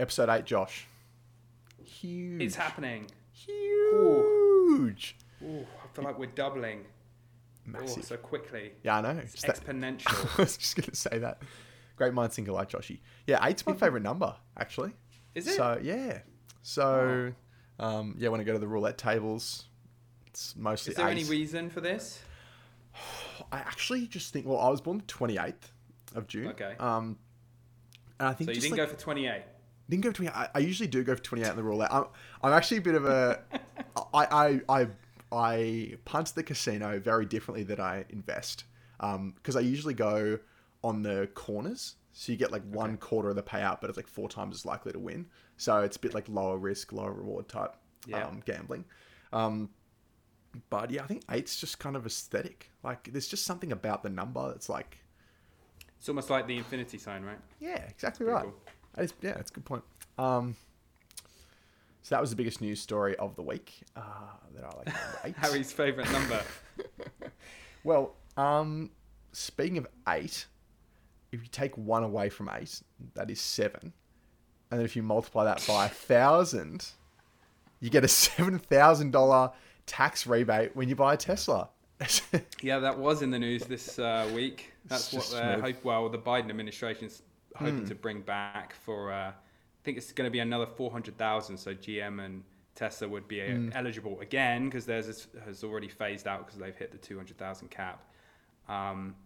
Episode eight, Josh. Huge. It's happening. huge. Ooh, I feel like we're doubling. Massive. so quickly. Yeah, I know. It's Just that- exponential. I was just gonna say that. Great minds think alike, Joshy. Yeah, eight's my favorite number actually. Is it? So yeah. So um, yeah, when I go to the roulette tables, it's mostly Is there any reason for this? I actually just think. Well, I was born the twenty eighth of June. Okay. Um, and I think So you didn't like, go for 28. Didn't go for 28. I, I usually do go for 28 in the roulette. I'm, I'm actually a bit of a. I, I, I, I punt the casino very differently than I invest. Because I usually go on the corners. So you get like one quarter of the payout, but it's like four times as likely to win. So it's a bit like lower risk, lower reward type Yeah. um, gambling. Um, but yeah, I think eight's just kind of aesthetic. Like there's just something about the number that's like, It's almost like the infinity sign, right? yeah, exactly right. cool. That is, yeah, that's a good point. Um, so that was the biggest news story of the week. Uh, that I like. eight. Harry's favourite number. Well, um, speaking of eight, if you take one away from eight, that is seven, and then if you multiply that by a thousand, you get a seven thousand dollar tax rebate when you buy a Tesla. Yeah, that was in the news this uh, week. That's what just they're hope. Well, the Biden administration's hoping Hmm. to bring back for. Uh, I think it's going to be another four hundred thousand. So GM and Tesla would be Hmm. eligible again because theirs is, has already phased out because they've hit the two hundred thousand cap. Um,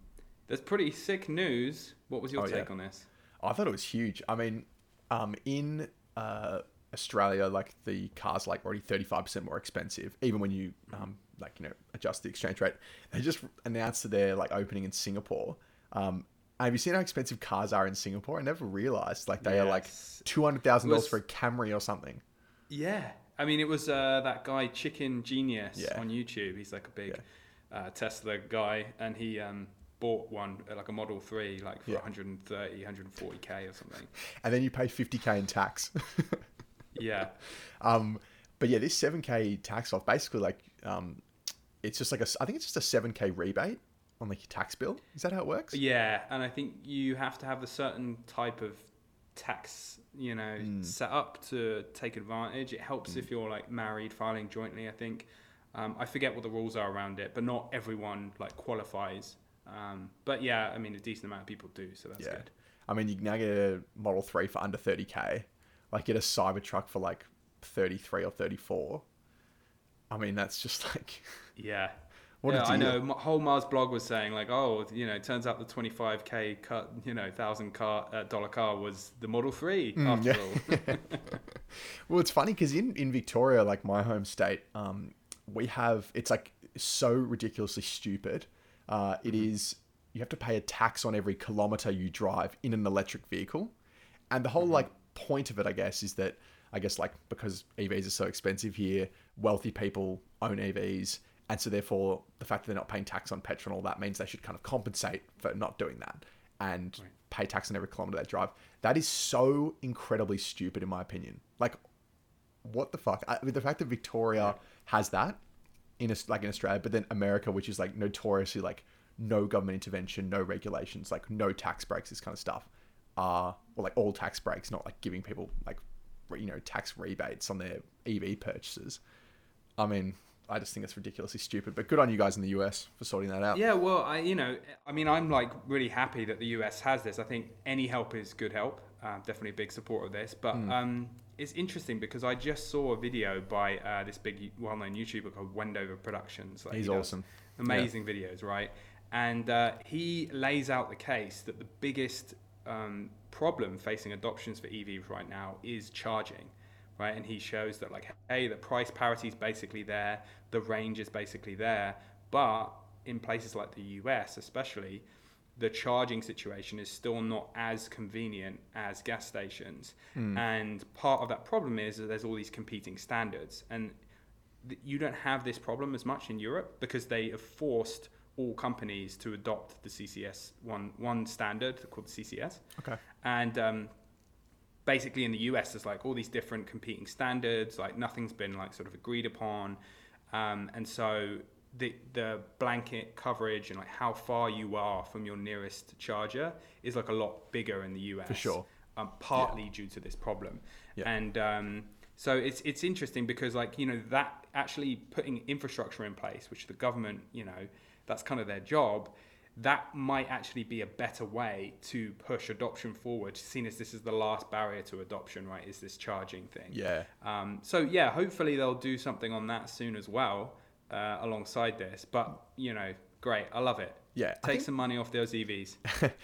that's pretty sick news. What was your Oh, yeah. take on this? I thought it was huge. I mean, um, in uh, Australia, like the cars like already thirty five percent more expensive, even when you um, like you know adjust the exchange rate. They just announced that they're like opening in Singapore. Um, have you seen how expensive cars are in Singapore? I never realized like they are like two hundred thousand dollars for a Camry or something. Yeah, I mean, it was uh, that guy Chicken Genius Yeah. on YouTube. He's like a big uh, Tesla guy, and he um, bought one uh, like a Model Three, like for Yeah. 130, 140k or something. And then you pay fifty k in tax. Yeah, Um, but yeah, this seven k tax off basically like um, it's just like a I think it's just a seven k rebate on like your tax bill. Is that how it works? yeah, and I think you have to have a certain type of tax, you know, set up to take advantage. It helps if you're like married, filing jointly. I think. Um, I forget what the rules are around it, but not everyone like qualifies. Um, but yeah, I mean, a decent amount of people do, so that's Yeah. good. I mean, you can now get a Model 3 for under 30k. Like, get a Cybertruck for like 33 or 34. I mean, that's just like, Yeah. What yeah, I know. M- Whole Mars blog was saying like, oh, you know, it turns out the 25k cut, you know, thousand car uh, dollar car was the Model 3 after Mm, yeah. all. well, it's funny because in, in Victoria, like my home state, um, we have, it's like so ridiculously stupid. Uh, it is, you have to pay a tax on every kilometer you drive in an electric vehicle. And the whole like point of it, I guess, is that, I guess, like because EVs are so expensive here, wealthy people own EVs. And so, therefore, the fact that they're not paying tax on petrol and all that means they should kind of compensate for not doing that and pay tax on every kilometer they drive. That is so incredibly stupid, in my opinion. Like, what the fuck? I, with the fact that Victoria has that in Aus- like in Australia, but then America, which is like notoriously like no government intervention, no regulations, like no tax breaks, this kind of stuff, uh, or like all tax breaks, not like giving people like you know tax rebates on their EV purchases. I mean, I just think it's ridiculously stupid. But good on you guys in the US for sorting that out. yeah, well, I, you know, I mean, I'm like really happy that the US has this. I think any help is good help. Uh, definitely a big support of this. But Hmm. um, it's interesting because I just saw a video by uh, this big, well-known YouTuber called Wendover Productions. Like, He's he awesome. amazing videos, right? And uh, he lays out the case that the biggest um, problem facing adoptions for EVs right now is charging, right? And he shows that like, hey, the price parity is basically there, the range is basically there, but in places like the US, especially, the charging situation is still not as convenient as gas stations. And part of that problem is that there's all these competing standards. And th- you don't have this problem as much in Europe because they have forced all companies to adopt the CCS one one standard called CCS. Okay. And um, basically in the US, there's like all these different competing standards. Like nothing's been like sort of agreed upon, um, and so the the blanket coverage and like how far you are from your nearest charger is like a lot bigger in the US For sure. um, partly due to this problem. Yeah. And um, so it's it's interesting because like you know that actually putting infrastructure in place, which the government you know that's kind of their job. That might actually be a better way to push adoption forward, seeing as this is the last barrier to adoption, right? Is this charging thing? Yeah. Um, so yeah, hopefully they'll do something on that soon as well, uh, alongside this. But you know, great, I love it. Yeah, take think- some money off those EVs.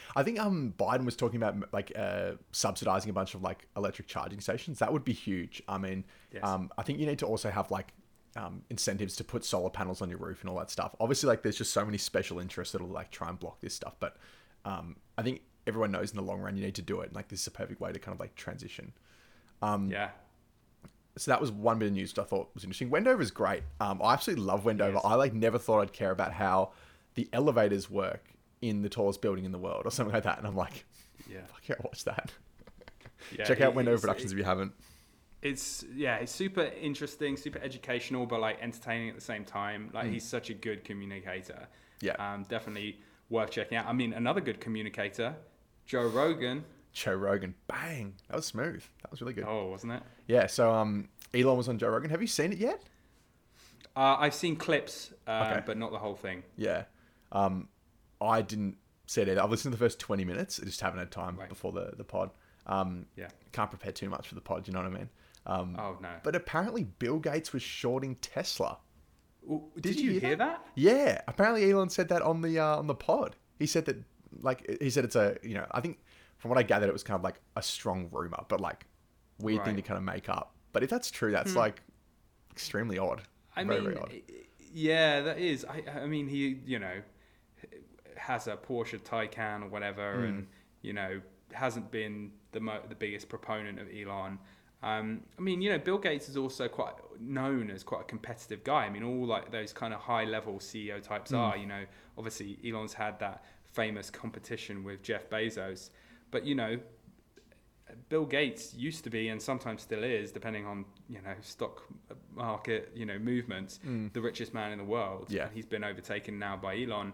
I think um Biden was talking about like uh, subsidizing a bunch of like electric charging stations. That would be huge. I mean, Yes. um, I think you need to also have like um, incentives to put solar panels on your roof and all that stuff. Obviously, like there's just so many special interests that'll like try and block this stuff. But um, I think everyone knows in the long run you need to do it. And, like this is a perfect way to kind of like transition. yeah, So that was one bit of news that I thought was interesting. Wendover is great. Um, I absolutely love Wendover. Yes. I like never thought I'd care about how the elevators work in the tallest building in the world or something like that. And I'm like, yeah. fuck yeah, watch that. yeah Check out Wendover Productions if you haven't. It's yeah it's super interesting super educational but like entertaining at the same time like he's such a good communicator Yeah. um definitely worth checking out i mean another good communicator joe rogan Joe Rogan, bang, that was smooth. That was really good. oh wasn't it Yeah. So um, Elon was on Joe Rogan. Have you seen it yet? uh, i've seen clips uh, Okay. but not the whole thing Yeah. Um, I didn't see it. I've listened to the first 20 minutes. I just haven't had time Right. before the, the pod. Um, yeah can't prepare too much for the pod, you know what I mean? Um, oh no But apparently Bill Gates was shorting Tesla. Did, did you, you hear, hear that? Yeah, apparently Elon said that on the uh, on the pod. He said that like he said it's a you know I think from what I gathered it was kind of like a strong rumor, but like weird thing to kind of make up. But if that's true, that's like extremely odd. I very, mean, very odd. yeah, that is. I, I mean, he, you know, has a Porsche Taycan or whatever, Hmm. and you know, hasn't been the mo- the biggest proponent of Elon. Um, I mean, you know, Bill Gates is also quite known as quite a competitive guy. I mean, all like those kind of high level CEO types are. You know, obviously Elon's had that famous competition with Jeff Bezos, but you know, Bill Gates used to be and sometimes still is, depending on you know stock market you know movements, the richest man in the world. Yeah. and he's been overtaken now by Elon,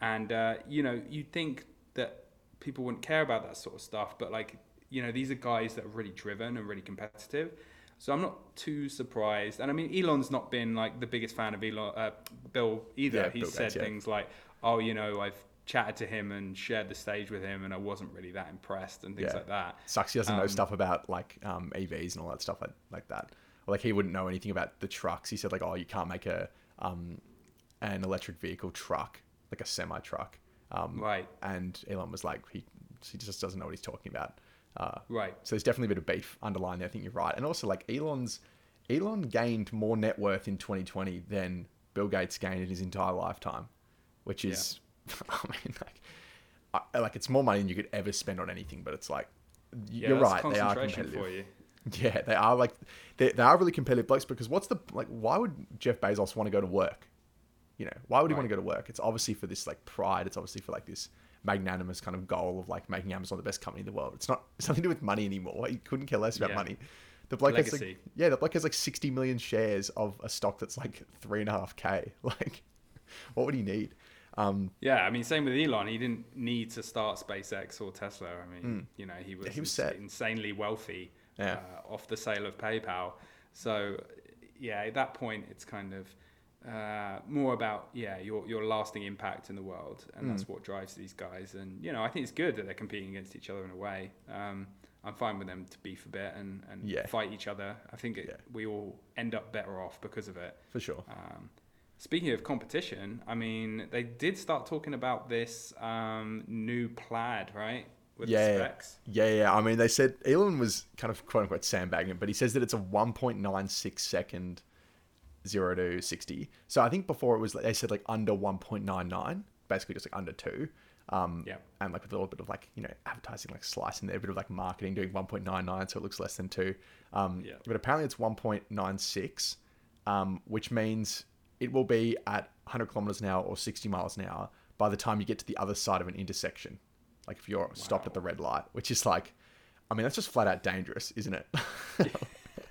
and uh, you know you'd think that people wouldn't care about that sort of stuff, but like you know these are guys that are really driven and really competitive. So I'm not too surprised, and I mean Elon's not been like the biggest fan of Elon, uh, Bill either. Yeah, He's Bill said Gates, yeah. things like, "Oh, you know, I've chatted to him and shared the stage with him, and I wasn't really that impressed," and things Yeah. like that. Sucks he doesn't know Um, stuff about like um, EVs and all that stuff like, like that. Or like he wouldn't know anything about the trucks. He said like, oh, you can't make a um, an electric vehicle truck, like a semi truck. Um, Right. And Elon was like, he he just doesn't know what he's talking about. Uh, Right. So there's definitely a bit of beef underlying there. I think you're right. And also like Elon's Elon gained more net worth in 2020 than Bill Gates gained in his entire lifetime, which is, I mean, like, I, like it's more money than you could ever spend on anything. But it's like, Yeah, you're right. They are competitive. for you. Yeah, they are like they, they are really competitive blokes because what's the like why would Jeff Bezos want to go to work? You know, why would he want to go to work? It's obviously for this like pride, it's obviously for like this magnanimous kind of goal of like making Amazon the best company in the world. It's not it's nothing to do with money anymore. He couldn't care less about Yeah. money. The bloke has like, yeah, the bloke has like sixty million shares of a stock that's like three and a half K. Like what would he need? Um Yeah, I mean, same with Elon. He didn't need to start SpaceX or Tesla. I mean, you know, he was, he was ins- insanely wealthy Yeah. uh, off the sale of PayPal. So, yeah, at that point, it's kind of uh, more about yeah your your lasting impact in the world, and Hmm. that's what drives these guys. And you know, I think it's good that they're competing against each other in a way. Um, I'm fine with them to beef a bit and, and Yeah. fight each other. I think it, Yeah. we all end up better off because of it. for sure. Um, speaking of competition, I mean, they did start talking about this um, new plaid, right? With Yeah. the specs. Yeah, yeah. I mean, they said Elon was kind of quote unquote sandbagging it, but he says that it's a 1.96 second zero to 60. So I think before it was, they said like under 1.99, basically just like under two. Um, Yeah. And like with a little bit of like, you know, advertising, like slicing there, a bit of like marketing, doing 1.99 so it looks less than two. Um, Yeah. But apparently it's 1.96, um, which means it will be at 100 kilometers an hour or 60 miles an hour by the time you get to the other side of an intersection. Like if you're stopped at the red light, which is like, I mean, that's just flat out dangerous, isn't it?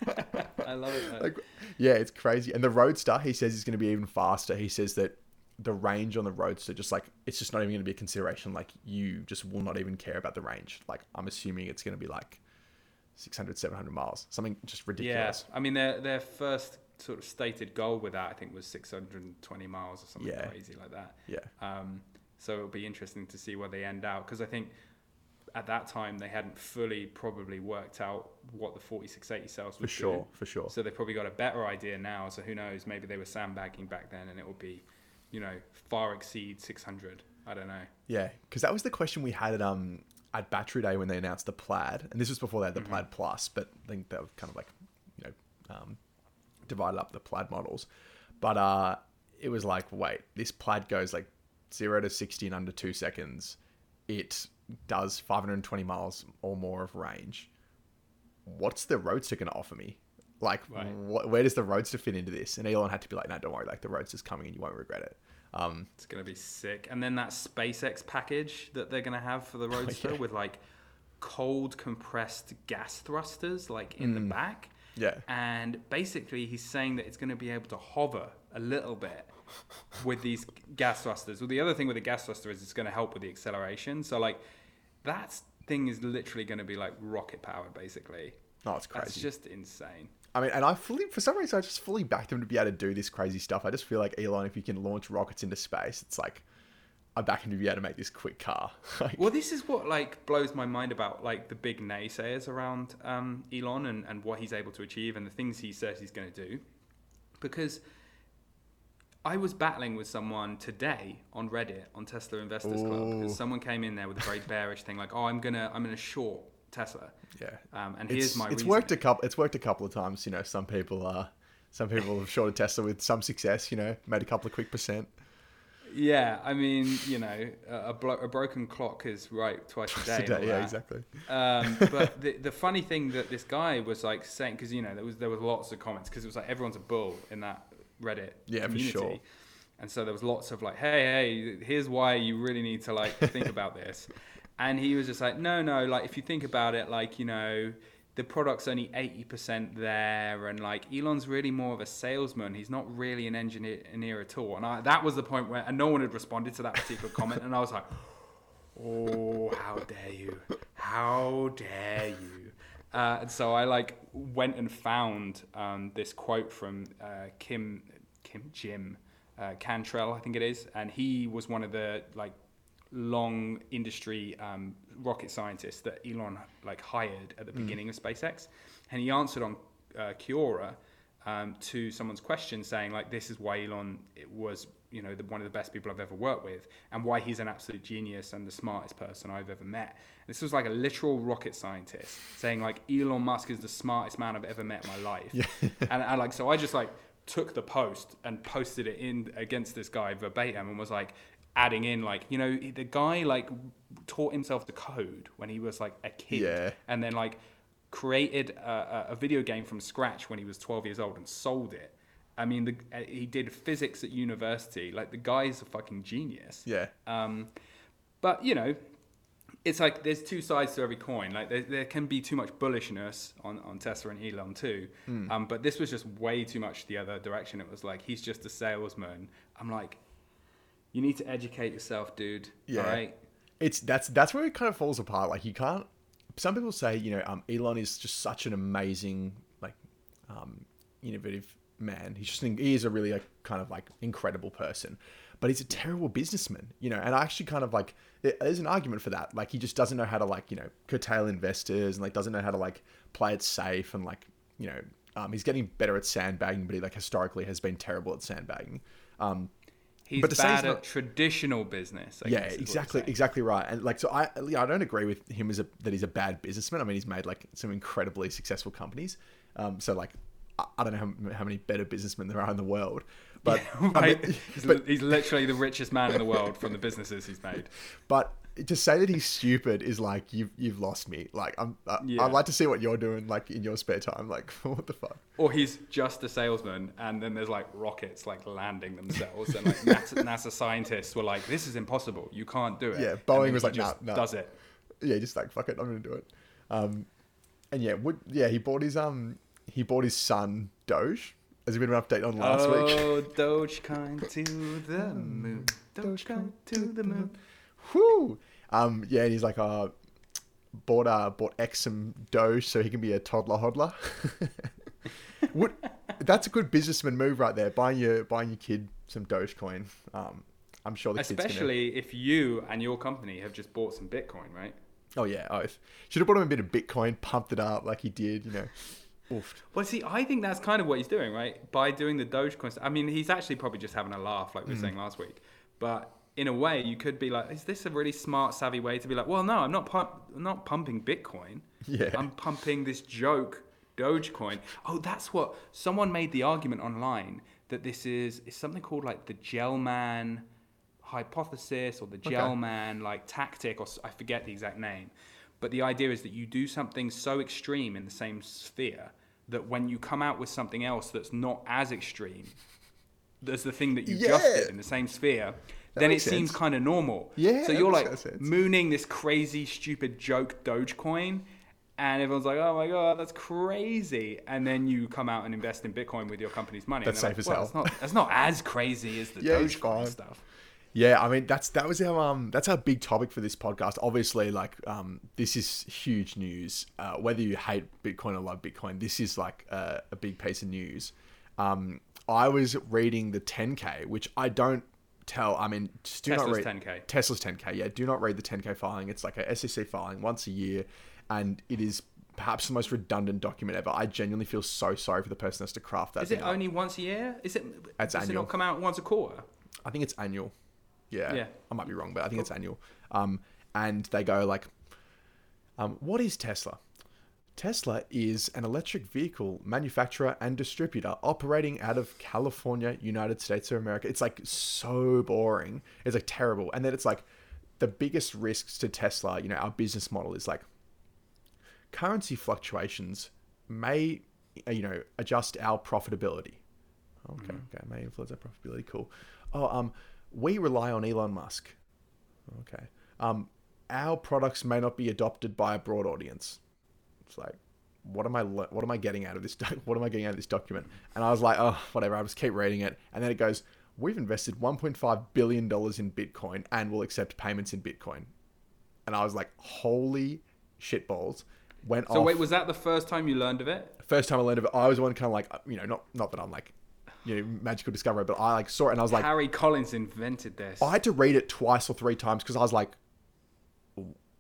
I love it. like, yeah, it's crazy. And the Roadster, he says, is going to be even faster. He says that the range on the roadster just like it's just not even going to be a consideration. Like you just will not even care about the range. Like I'm assuming it's going to be like 600, 700 miles, something just ridiculous. Yeah, I mean their their first sort of stated goal with that I think was 620 miles or something Yeah. crazy like that. Yeah, Um, so it'll be interesting to see where they end out because I think at that time they hadn't fully probably worked out what the 4680 cells for would sure, do. for sure. So they've probably got a better idea now. So who knows? Maybe they were sandbagging back then, and it will be, you know, far exceed 600. I don't know. Yeah, because that was the question we had at um at Battery Day when they announced the Plaid, and this was before they had the Mm-hmm. Plaid Plus, but I think they were kind of like you know um, divided up the Plaid models. But uh, it was like, wait, this Plaid goes like zero to sixty in under two seconds. It does 520 miles or more of range. What's the Roadster going to offer me? Like, Right. wh- where does the Roadster fit into this? And Elon had to be like, no, don't worry, like the Roadster's coming and you won't regret it. Um, It's gonna be sick. And then that SpaceX package that they're gonna have for the Roadster Oh, yeah. with like cold compressed gas thrusters like in the Mm. back. yeah. And basically, he's saying that it's going to be able to hover a little bit with these gas thrusters. Well, the other thing with the gas thruster is it's going to help with the acceleration. So, like, that thing is literally going to be like rocket powered, basically. Oh, it's crazy. It's just insane. I mean, and I fully, for some reason, I just fully backed him to be able to do this crazy stuff. I just feel like Elon, if you can launch rockets into space, it's like I back him to be able to make this quick car. like, Well, this is what like blows my mind about like the big naysayers around um, Elon and, and what he's able to achieve and the things he says he's going to do, because I was battling with someone today on Reddit on Tesla Investors Club because someone came in there with a very bearish thing like, oh, I'm gonna I'm gonna short Tesla, yeah, um, and it's, here's my it's reasoning. worked a couple. It's worked a couple of times. You know, some people are. Some people have shorted Tesla with some success. You know, made a couple of quick percent. Yeah, I mean, you know, a, a, blo- a broken clock is right twice a day. and all yeah, that. exactly. Um, but the, the funny thing that this guy was like saying, because you know there was there was lots of comments because it was like everyone's a bull in that Reddit Yeah, for community, sure. and so there was lots of like, hey, hey, here's why you really need to like think about this, and he was just like, no, no, like if you think about it, like you know. The product's only 80% there, and like Elon's really more of a salesman. He's not really an engineer, engineer at all. And I, that was the point where, and no one had responded to that particular comment. And I was like, oh, how dare you? How dare you? Uh, and so I like went and found um, this quote from uh, Kim Kim Jim uh, Cantrell, I think it is, and he was one of the like long industry um, rocket scientists that Elon like hired at the beginning of SpaceX, and he answered on uh, Quora um, to someone's question saying like this is why Elon it was you know the, one of the best people I've ever worked with and why he's an absolute genius and the smartest person I've ever met. This was like a literal rocket scientist saying like Elon Musk is the smartest man I've ever met in my life. and I like so I just like took the post and posted it in against this guy verbatim and was like adding in like you know the guy like taught himself to code when he was like a kid Yeah. and then like created a, a- video game from scratch when he was 12 years old and sold it. I mean, the, uh, he did physics at university. Like the guy's a fucking genius. Yeah, Um, but you know, it's like there's two sides to every coin. Like there, there can be too much bullishness on, on Tesla and Elon too. Um, but this was just way too much the other direction. It was like he's just a salesman. I'm like, you need to educate yourself, dude. Yeah. All right. it's that's that's where it kind of falls apart. Like you can't. Some people say you know um, Elon is just such an amazing like um, innovative man. He's just he is a really like, kind of like incredible person, but he's a terrible businessman. You know, and I actually kind of like there- there's an argument for that. Like he just doesn't know how to like you know curtail investors and like doesn't know how to like play it safe and like you know um, he's getting better at sandbagging, but he like historically has been terrible at sandbagging. Um, He's But to say he's bad at traditional business. I yeah, guess is what you're exactly, exactly right. And like, so I, yeah, I don't agree with him as a that he's a bad businessman. I mean, he's made like some incredibly successful companies. Um, so like, I, I don't know how, how many better businessmen there are in the world, but I Right. mean, he's, but he's literally the richest man in the world from the businesses he's made. but to say that he's stupid is like you've you've lost me. Like I'm, I, Yeah. I'd like to see what you're doing like in your spare time. Like what the fuck? Or he's just a salesman, and then there's like rockets like landing themselves, and like NASA, NASA scientists were like, "This is impossible. You can't do it." Yeah, Boeing was like, just "Nah, nah." does it." yeah, just like fuck it, I'm gonna do it. Um, and yeah, would yeah, he bought his um, he bought his son Doge, There's a bit of an update on last oh, week. Oh, Dogecoin to the moon. Dogecoin to the moon. Whoo! Um, yeah, and he's like, uh, bought uh, bought X some Doge so he can be a toddler hodler. Would, that's a good businessman move right there. Buying your buying your kid some Dogecoin. Um, I'm sure the kid's gonna- Especially if you and your company have just bought some Bitcoin, right? Oh yeah, oath. Should have bought him a bit of Bitcoin, pumped it up like he did. You know, oofed. Well, see, I think that's kind of what he's doing, right? By doing the Dogecoin. I mean, he's actually probably just having a laugh, like we Mm. were saying last week. But in a way, you could be like, is this a really smart, savvy way to be like, well, no, I'm not, pump- I'm not pumping Bitcoin. Yeah. I'm pumping this joke, Dogecoin. Oh, that's what someone made the argument online that this is is something called like the Gelman hypothesis or the Gelman like tactic, or I forget the exact name. But the idea is that you do something so extreme in the same sphere that when you come out with something else that's not as extreme, there's the thing that you just did in the same sphere, then it makes seems kind of normal. Yeah, So you're like mooning this crazy, stupid joke Dogecoin, and everyone's like, "Oh my god, that's crazy!" And then you come out and invest in Bitcoin with your company's money. That's and safe they're as like, well, not, that's not as crazy as the Yeah, Dogecoin stuff. Yeah, I mean that's that was our um that's our big topic for this podcast. Obviously, like um this is huge news. Uh, whether you hate Bitcoin or love Bitcoin, this is like a, a big piece of news. Um, I was reading the 10k, which I don't tell. I mean, just do Tesla's not read 10K. Tesla's 10k. Yeah, do not read the 10k filing. It's like a SEC filing once a year, and it is perhaps the most redundant document ever. I genuinely feel so sorry for the person that's to craft that. Is it up. only once a year? Is it? It's does it annual. not come out once a quarter? I think it's annual. Yeah. Yeah. I might be wrong, but I think it's annual. Um, and they go like, um, what is Tesla? Tesla is an electric vehicle manufacturer and distributor operating out of California, United States of America. It's like so boring. It's like terrible. And then it's like the biggest risks to Tesla, you know, our business model is like currency fluctuations may, you know, adjust our profitability. Okay, okay, may influence our profitability. Cool. Oh, um, we rely on Elon Musk. Okay. Um, our products may not be adopted by a broad audience. It's like, what am I? What am I getting out of this? doc- What am I getting out of this document? And I was like, oh, whatever. I just keep reading it, and then it goes, we've invested 1.5 billion dollars in Bitcoin and will accept payments in Bitcoin. And I was like, holy shitballs. Went So off. wait, was that the first time you learned of it? First time I learned of it, I was the one kind of like, uh, you know, not not that I'm like, you know, magical discoverer, but I like saw it and I was like, Harry Collins invented this. I had to read it twice or three times because I was like,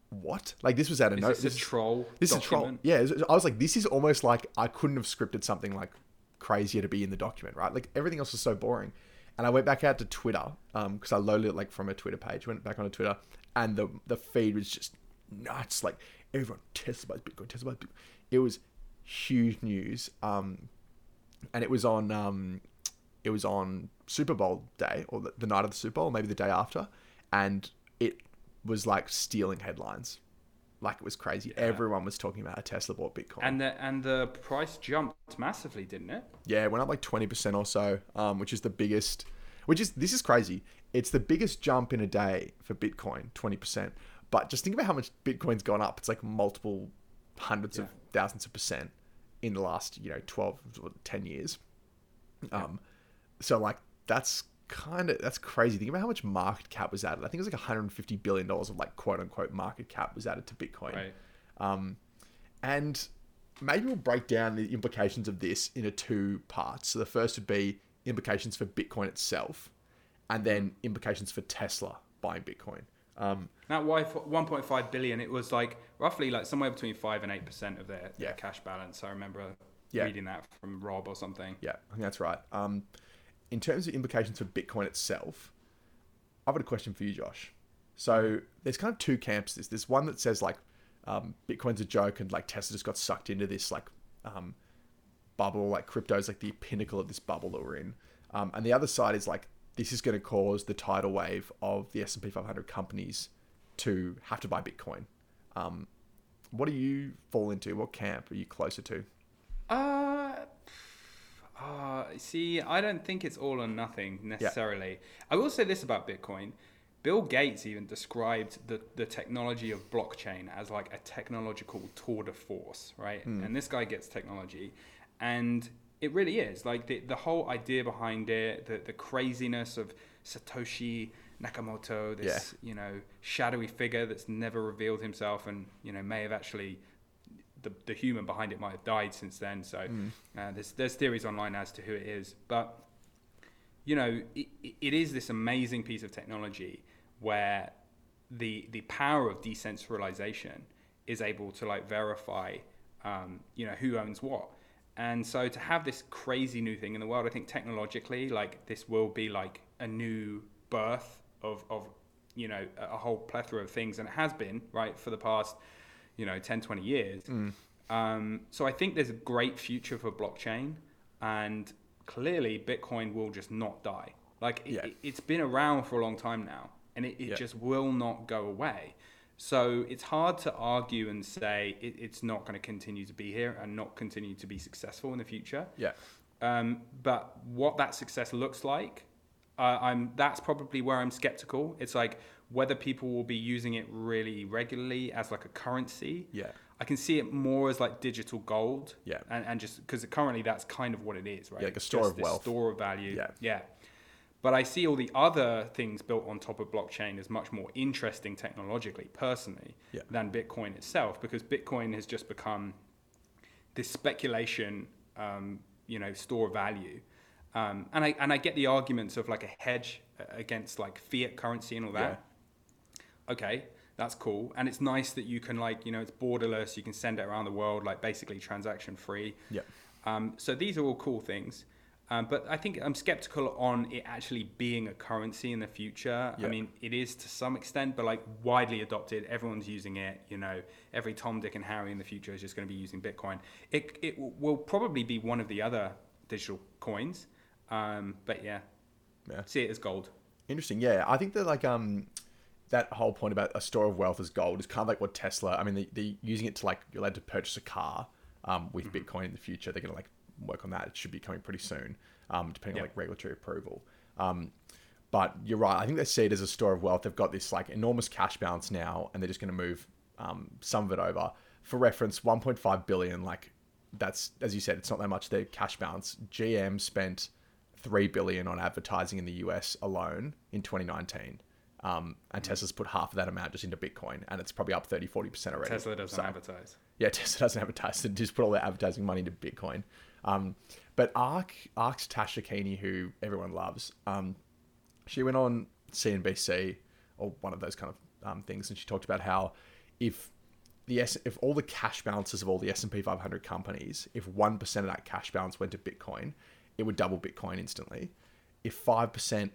what? Like this was out of is no. this, This, a troll? this is a troll. Yeah, I was like, this is almost like I couldn't have scripted something like crazier to be in the document, right? Like everything else was so boring. And I went back out to Twitter because I loaded it like from a Twitter page. Went back onto Twitter, and the the feed was just nuts. Like everyone Tesla buys Bitcoin, Tesla buys Bitcoin. It was huge news. Um, and it was on um, it was on Super Bowl day or the, the night of the Super Bowl, maybe the day after, and was like stealing headlines. Like it was crazy. Everyone was talking about how Tesla bought Bitcoin. And the and the price jumped massively, didn't it? yeah, it went up like twenty percent or so, um, which is the biggest. Which is this is crazy. It's the biggest jump in a day for Bitcoin, twenty percent. But just think about how much Bitcoin's gone up. It's like multiple hundreds of thousands of percent in the last you know 12 or 10 years um so like that's kind of that's crazy think about how much market cap was added i think it was like 150 billion dollars of like quote unquote market cap was added to bitcoin Right. um and maybe we'll break down the implications of this into two parts so the first would be implications for bitcoin itself and then implications for tesla buying bitcoin um Now, why 1.5 billion? It was like roughly like somewhere between five and eight percent of their, their Yeah. cash balance. I remember Yeah. reading that from Rob or something. Yeah, I think that's right. Um, in terms of implications for Bitcoin itself, I've got a question for you, Josh. So there's kind of two camps. There's this one that says like um, Bitcoin's a joke and like Tesla just got sucked into this like um, bubble, like crypto's like the pinnacle of this bubble that we're in. Um, and the other side is like this is going to cause the tidal wave of the S&P 500 companies to have to buy Bitcoin. Um, what do you fall into? What camp are you closer to? Uh, uh, see, I don't think it's all or nothing necessarily. I will say this about Bitcoin. Bill Gates even described the, the technology of blockchain as like a technological tour de force, right? And this guy gets technology. And It really is. Like the, the whole idea behind it, the, the craziness of Satoshi Nakamoto, this, you know, shadowy figure that's never revealed himself and, you know, may have actually the, the human behind it might have died since then. So uh, there's there's theories online as to who it is, but you know, it, it is this amazing piece of technology where the the power of decentralization is able to like verify, um, you know, who owns what. And so to have this crazy new thing in the world, I think technologically, like this will be like a new birth of, of you know, a whole plethora of things. And it has been, right, for the past, you know, 10, 20 years. Um, so I think there's a great future for blockchain. And clearly, Bitcoin will just not die. Like, it, yeah. it, has been around for a long time now, and it, it Yeah. just will not go away. So it's hard to argue and say it, it's not going to continue to be here and not continue to be successful in the future. Yeah. Um, but what that success looks like, uh, I'm that's probably where I'm skeptical. It's like whether people will be using it really regularly as like a currency. Yeah. I can see it more as like digital gold. Yeah. And, and just because currently that's kind of what it is, right? Yeah, like a store Just of wealth. Store of value. Yeah. Yeah. But I see all the other things built on top of blockchain as much more interesting technologically, personally, Yeah. than Bitcoin itself, because Bitcoin has just become this speculation, um, you know, store of value. Um, and I and I get the arguments of like a hedge against like fiat currency and all that. Okay, that's cool, and it's nice that you can like you know it's borderless. You can send it around the world like basically transaction free. Yeah. Um, so these are all cool things. Um, but I think I'm skeptical on it actually being a currency in the future. Yeah. I mean, it is to some extent, but like widely adopted. Everyone's using it. You know, every Tom, Dick, and Harry in the future is just going to be using Bitcoin. It it w- will probably be one of the other digital coins. Um, but yeah, Yeah. see it as gold. Interesting. Yeah, I think that like um that whole point about a store of wealth as gold is kind of like what Tesla. I mean, they they using it to like you're allowed to purchase a car um with Bitcoin in the future. They're gonna like work on that. It should be coming pretty soon, um depending on like regulatory approval. Um, but you're right. I think they see it as a store of wealth. They've got this like enormous cash balance now, and they're just going to move um, some of it over. For reference, 1.5 billion. Like that's as you said, it's not that much. Their cash balance. GM spent three billion on advertising in the US alone in 2019. Um, and Tesla's put half of that amount just into Bitcoin, and it's probably up 30, 40% already. Tesla doesn't So- advertise. yeah, Tesla doesn't advertise. They just put all their advertising money into Bitcoin. Um, but Ark, Ark's Tasha Keeney, who everyone loves, um, she went on CNBC or one of those kind of um, things, and she talked about how if the S- if all the cash balances of all the S and P 500 companies, if one percent of that cash balance went to Bitcoin, it would double Bitcoin instantly. If five percent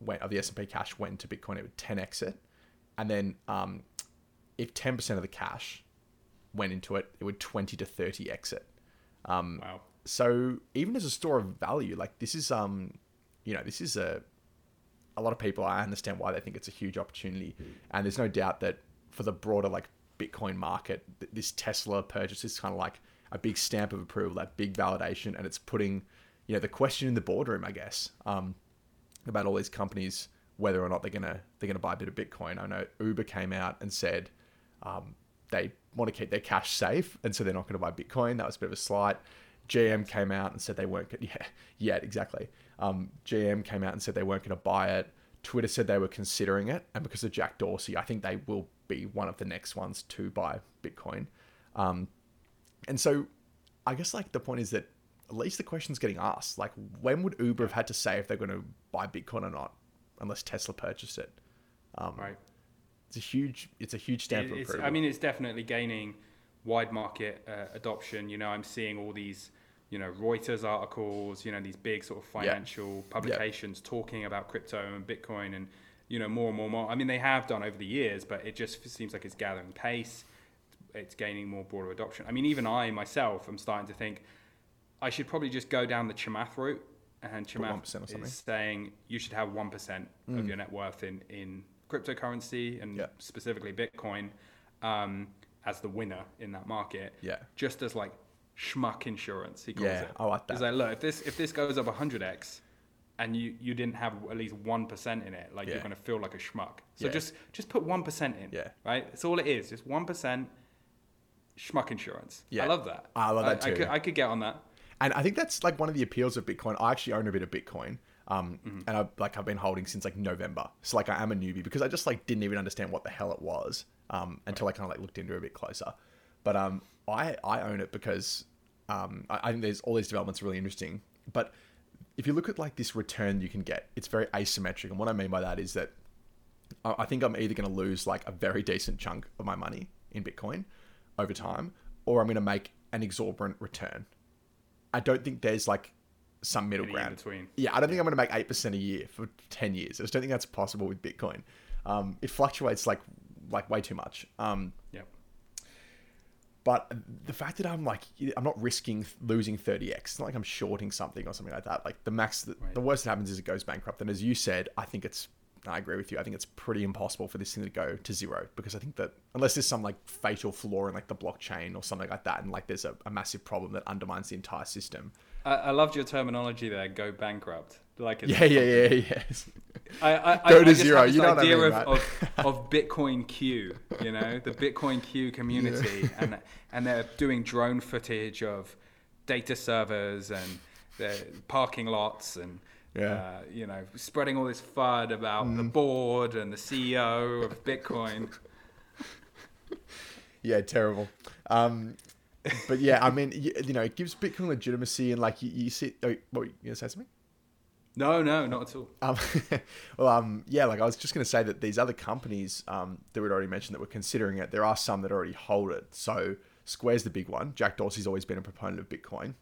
went of the S and P cash went to Bitcoin, it would 10x it. And then um, if 10% of the cash went into it, it would 20 to 30 exit. Um, Wow. so even as a store of value, like this is, um, you know, this is a, a lot of people, I understand why they think it's a huge opportunity. And there's no doubt that for the broader like Bitcoin market, this Tesla purchase is kind of like a big stamp of approval, that big validation. And it's putting, you know, the question in the boardroom, I guess, um, about all these companies, whether or not they're to, they're to buy a bit of Bitcoin. I know Uber came out and said, um, they want to keep their cash safe, and so they're not going to buy Bitcoin. That was a bit of a slight. GM came out and said they weren't. Yeah, yeah, exactly. Um, GM came out and said they weren't going to buy it. Twitter said they were considering it, and because of Jack Dorsey, I think they will be one of the next ones to buy Bitcoin. Um, and so, I guess like the point is that at least the question's getting asked. Like, when would Uber have had to say if they're going to buy Bitcoin or not, unless Tesla purchased it? Um, Right. It's a huge. It's a huge stamp It- of approval. I mean, it's definitely gaining wide market uh, adoption. You know, I'm seeing all these, you know, Reuters articles, you know, these big sort of financial publications talking about crypto and Bitcoin and, you know, more and more and more. I mean, they have done over the years, but it just seems like it's gathering pace. It's gaining more broader adoption. I mean, even I myself am starting to think I should probably just go down the Chamath route. And 1% or something. is saying you should have 1% of your net worth in, in cryptocurrency and Yeah. specifically Bitcoin um, as the winner in that market. Yeah. Just as like schmuck insurance, he calls Yeah, it. I like that. He's like, look, if this if this goes up 100x and you, you didn't have at least 1% in it, like Yeah. you're going to feel like a schmuck. So Yeah. just just put 1% in. Yeah. Right? That's all it is. Just 1% schmuck insurance. Yeah. I love that. I love that I, too. could, I could get on that. And I think that's like one of the appeals of Bitcoin. I actually own a bit of Bitcoin. Um, Mm-hmm. and I like I've been holding since like November. So like I am a newbie because I just like didn't even understand what the hell it was um, until I kind of like looked into it a bit closer. But um, I I own it because um, I, I think there's all these developments are really interesting. But if you look at like this return you can get, it's very asymmetric. And what I mean by that is that I I think I'm either going to lose like a very decent chunk of my money in Bitcoin over time, or I'm going to make an exorbitant return. I don't think there's like some middle Any in ground. between. Yeah, I don't think I'm going to make eight percent a year for ten years. I just don't think that's possible with Bitcoin. Um, it fluctuates like like way too much. Um, Yep. but the fact that I'm like, I'm not risking losing 30x. It's not like I'm shorting something or something like that. Like the max, the, Right. the worst that happens is it goes bankrupt. And as you said, I think it's, I agree with you. I think it's pretty impossible for this thing to go to zero because I think that unless there's some like fatal flaw in like the blockchain or something like that, and like there's a, a massive problem that undermines the entire system. I, I loved your terminology there. Go bankrupt. Like it's Yeah, yeah, yeah, yes. I, I, Go I, to I zero, you know what I idea mean, of, right? of, of Bitcoin Q, you know, the Bitcoin Q community, and and they're doing drone footage of data servers and the parking lots and. Yeah. Mm. Uh, you know, spreading all this FUD about the board and the CEO of Bitcoin. Yeah, terrible. Um, but yeah, I mean, you, you know, it gives Bitcoin legitimacy and like you, you see, oh, what, you gonna say something? No, no, not at all. Um, well, um, yeah, like I was just going to say that these other companies um, that we'd already mentioned that were considering it, there are some that already hold it. So Square's the big one. Jack Dorsey's always been a proponent of Bitcoin.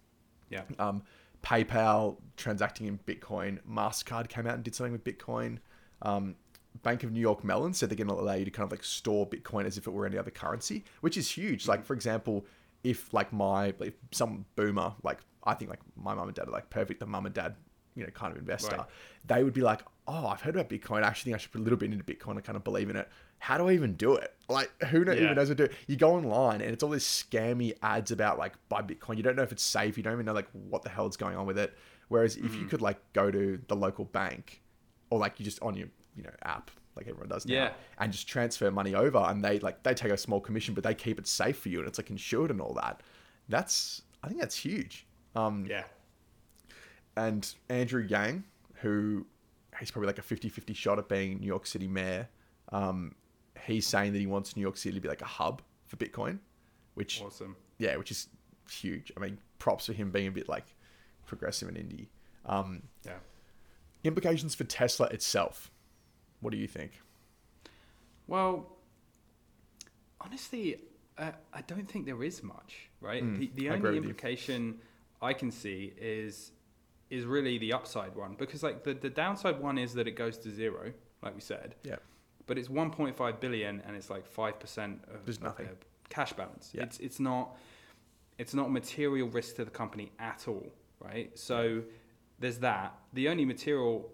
Yeah. Um, PayPal transacting in Bitcoin. Mastercard came out and did something with Bitcoin. Um, Bank of New York Mellon said they're going to allow you to kind of like store Bitcoin as if it were any other currency, which is huge. Like for example, if like my if some boomer like I think like my mum and dad are like perfect, the mum and dad you know kind of investor, Right. they would be like, oh, I've heard about Bitcoin. I actually think I should put a little bit into Bitcoin. I kind of believe in it. How do I even do it? Like who know, Yeah. even knows what to do? You go online and it's all these scammy ads about like buy Bitcoin. You don't know if it's safe. You don't even know like what the hell is going on with it. Whereas if Mm. you could like go to the local bank or like you just on your you know app like everyone does now Yeah. and just transfer money over and they like they take a small commission but they keep it safe for you and it's like insured and all that that's i think that's huge um Yeah. and andrew yang who he's probably like a 50-50 shot at being new york city mayor um he's saying that he wants new york city to be like a hub for bitcoin which Awesome. yeah which is huge. I mean props for him being a bit like progressive and indie. Um Yeah. implications for tesla itself. What do you think? Well, honestly, uh, I don't think there is much, right? Mm, the the only implication I can see is is really the upside one because like the, the downside one is that it goes to zero, like we said, yeah but it's 1.5 billion and it's like five percent of, There's nothing. their cash balance. Yeah. It's it's not it's not material risk to the company at all, right? So there's that. The only material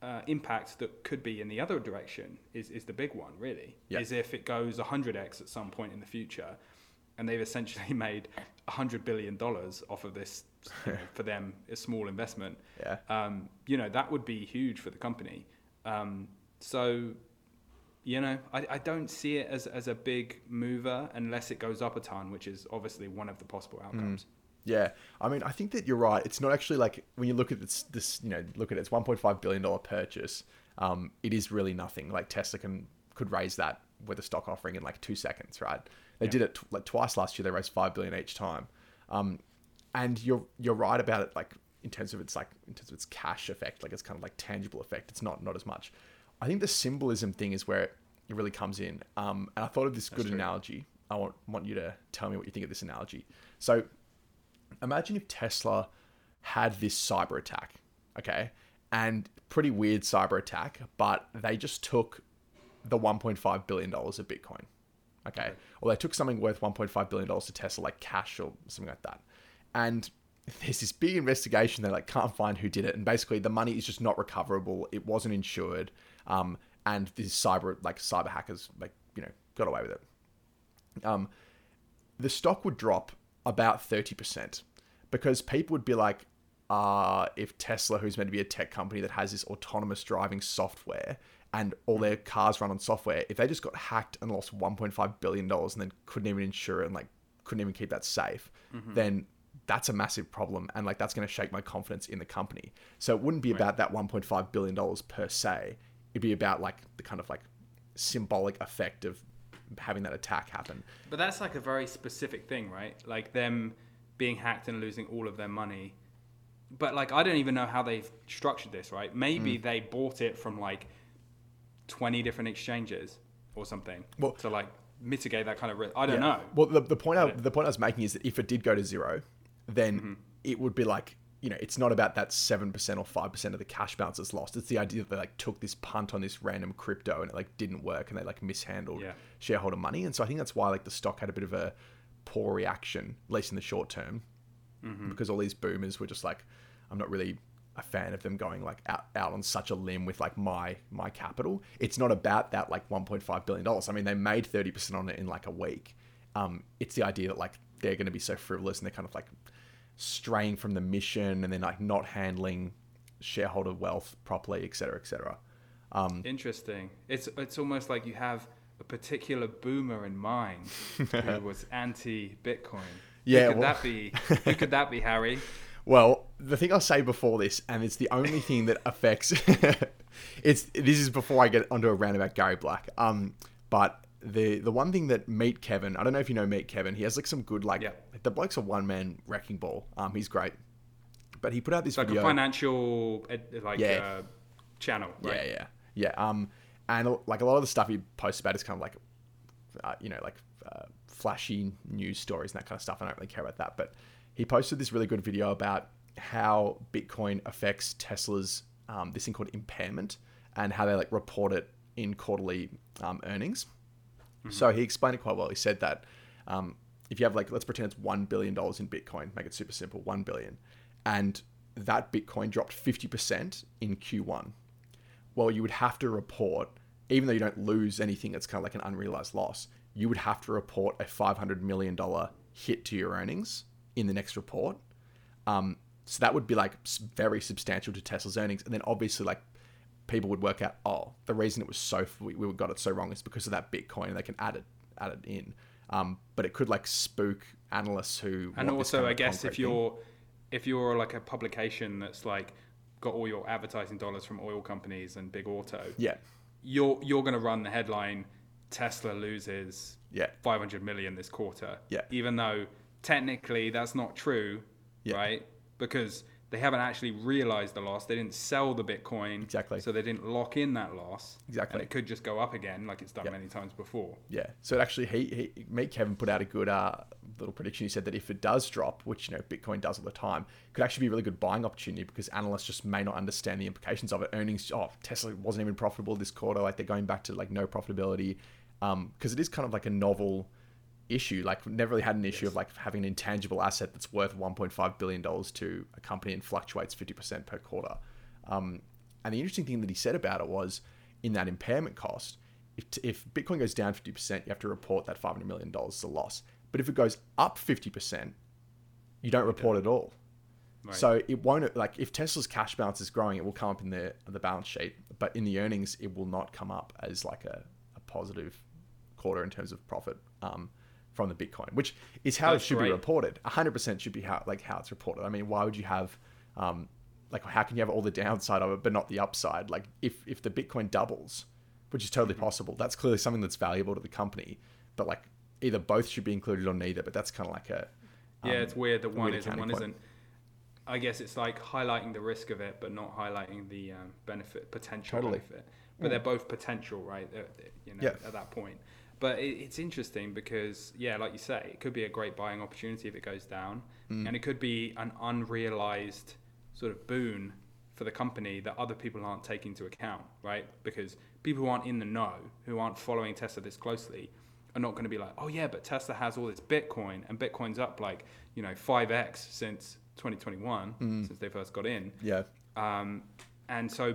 uh, impact that could be in the other direction is, is the big one, really. Yeah. Is if it goes 100x at some point in the future, and they've essentially made 100 billion dollars off of this you know, for them a small investment. yeah Um, you know that would be huge for the company. Um, so you know, I, I don't see it as, as a big mover unless it goes up a ton, which is obviously one of the possible outcomes. Yeah, I mean, I think that you're right. It's not actually like when you look at this, this you know, look at it, it's 1.5 billion dollar purchase. Um, it is really nothing. Like Tesla can could raise that with a stock offering in like two seconds, right? They Yeah. did it t- like twice last year. They raised five billion each time. Um, and you're you're right about it. Like in terms of its like in terms of its cash effect, like it's kind of like tangible effect. It's not not as much. I think the symbolism thing is where it really comes in. Um, and I thought of this good true. analogy. I want want you to tell me what you think of this analogy. So imagine if Tesla had this cyber attack, okay, and pretty weird cyber attack, but they just took the 1.5 billion dollars of Bitcoin, okay, or they took something worth 1.5 billion dollars to Tesla, like cash or something like that, and there's this big investigation. They like can't find who did it, and basically the money is just not recoverable. It wasn't insured, um, and these cyber like cyber hackers like you know got away with it. Um, the stock would drop about 30% because people would be like, uh, if Tesla, who's meant to be a tech company that has this autonomous driving software and all their cars run on software, if they just got hacked and lost $1.5 billion and then couldn't even insure it and like couldn't even keep that safe, then that's a massive problem, and like that's going to shake my confidence in the company. So it wouldn't be about that 1.5 billion dollars per se. It'd be about like the kind of like symbolic effect of having that attack happen. But that's like a very specific thing, right? Like them being hacked and losing all of their money. But like I don't even know how they've structured this, right? Maybe Mm. they bought it from like 20 different exchanges or something Well- to like mitigate that kind of risk. I don't Yeah. know. Well, the, the point I, the point I was making is that if it did go to zero, then Mm-hmm. it would be like you know it's not about that seven percent or five percent of the cash balance that's lost. It's the idea that they like took this punt on this random crypto and it like didn't work and they like mishandled Yeah. shareholder money. And so I think that's why like the stock had a bit of a poor reaction, at least in the short term, Mm-hmm. because all these boomers were just like, I'm not really a fan of them going like out, out on such a limb with like my my capital. It's not about that like 1.5 billion dollars. I mean, they made 30 percent on it in like a week. Um, it's the idea that like they're going to be so frivolous and they're kind of like straying from the mission and then like not handling shareholder wealth properly, et cetera, et cetera. Um, Interesting. It's it's almost like you have a particular boomer in mind who was anti-Bitcoin. Yeah, Who could well- that be? Who could that be, Harry? Well, the thing I'll say before this, and it's the only thing that affects. it's this is before I get onto a rant about Gary Black. Um, but the the one thing that Meet Kevin, I don't know if you know Meet Kevin. He has like some good like Yeah. the bloke's a one man wrecking ball. Um, he's great, but he put out this like video. a financial like Yeah. uh, channel, right? Yeah, yeah, yeah. Um, and like a lot of the stuff he posts about is kind of like, uh, you know, like uh, flashy news stories and that kind of stuff. I don't really care about that, but he posted this really good video about how Bitcoin affects Tesla's um, this thing called impairment and how they like report it in quarterly um, earnings. So he explained it quite well. He said that um, if you have like, let's pretend it's one billion dollars in Bitcoin, make it super simple, one billion, and that Bitcoin dropped fifty percent in Q1 well, you would have to report, even though you don't lose anything that's kind of like an unrealized loss, you would have to report a $500 million hit to your earnings in the next report. Um, so that would be like very substantial to Tesla's earnings. And then obviously, like, people would work out, oh, the reason it was so, we, we got it so wrong is because of that Bitcoin and they can add it, add it in. Um, but it could like spook analysts who. And also, kind of I guess if you're if you're like a publication that's like got all your advertising dollars from oil companies and big auto, Yeah. you're you're going to run the headline Tesla loses Yeah. 500 million this quarter. Yeah. Even though technically that's not true, Yeah. right? Because they haven't actually realized the loss. They didn't sell the Bitcoin. Exactly. So they didn't lock in that loss. Exactly. And it could just go up again like it's done Yeah. many times before. Yeah. So it actually, he, he Meet Kevin put out a good uh, little prediction. He said that if it does drop, which you know Bitcoin does all the time, could actually be a really good buying opportunity because analysts just may not understand the implications of it. Earnings, oh, Tesla wasn't even profitable this quarter. Like they're going back to like no profitability, because it is kind of like a novel issue. Like never really had an issue of like having an intangible asset that's worth 1.5 billion dollars to a company and fluctuates 50% per quarter. Um, and the interesting thing that he said about it was in that impairment cost, if, if Bitcoin goes down 50%, you have to report that $500 million as a loss. But if it goes up 50%, you don't report at all. Right. So it won't like if Tesla's cash balance is growing, it will come up in the the balance sheet, but in the earnings, it will not come up as like a, a positive quarter in terms of profit um, from the Bitcoin, which is how That's it should great. be reported. 100% should be how like how it's reported. I mean, why would you have um, like how can you have all the downside of it but not the upside? Like if if the Bitcoin doubles, which is totally Mm-hmm. possible, that's clearly something that's valuable to the company. But like either both should be included or neither. But that's kind of like a Yeah, um, it's weird that one is and one point. isn't. I guess it's like highlighting the risk of it, but not highlighting the um, benefit, potential Totally. benefit. But they're both potential, right? They're- they're, you know, Yeah. at that point. But it, it's interesting because, yeah, like you say, it could be a great buying opportunity if it goes down, Mm. and it could be an unrealized sort of boon for the company that other people aren't taking into account, right? Because people who aren't in the know, who aren't following Tesla this closely, are not going to be like, oh yeah, but Tesla has all this Bitcoin, and Bitcoin's up like you know five x since 2021, Mm. since they first got in, yeah. um, and so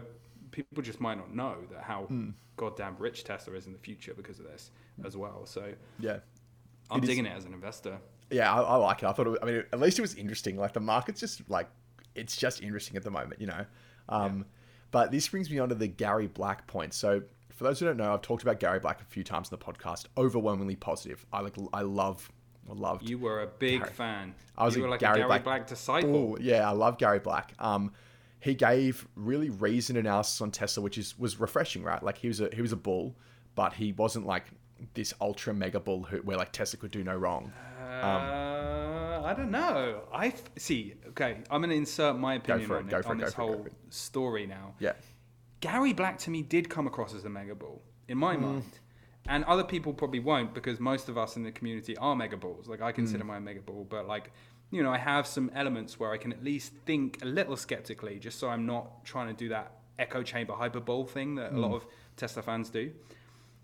people just might not know that how Mm. goddamn rich Tesla is in the future because of this as well. So Yeah. I'm It is- digging it as an investor. Yeah, I, I like it. I thought, it was, I mean, at least it was interesting. Like the market's just like, it's just interesting at the moment, you know. Um, But this brings me on to the Gary Black point. So for those who don't know, I've talked about Gary Black a few times in the podcast. Overwhelmingly positive. I like, I love I loved. You were a big Gary- fan. I was you a were like Gary a Gary Black- Black, disciple. Oh yeah, I love Gary Black. Um, he gave really reasoned analysis on Tesla, which is was refreshing, right? Like he was a he was a bull, but he wasn't like this ultra mega bull who, where like Tesla could do no wrong. Uh, I don't know. I f- see. Okay, I'm going to insert my opinion it, on, go it, on it, this it, whole it. story now. Yeah, Gary Black to me did come across as a mega bull in my Mm. mind. And other people probably won't because most of us in the community are mega bulls. Like I Mm. consider my mega bull, but like, you know, I have some elements where I can at least think a little skeptically just so I'm not trying to do that echo chamber hyperbole thing that a Mm. lot of Tesla fans do.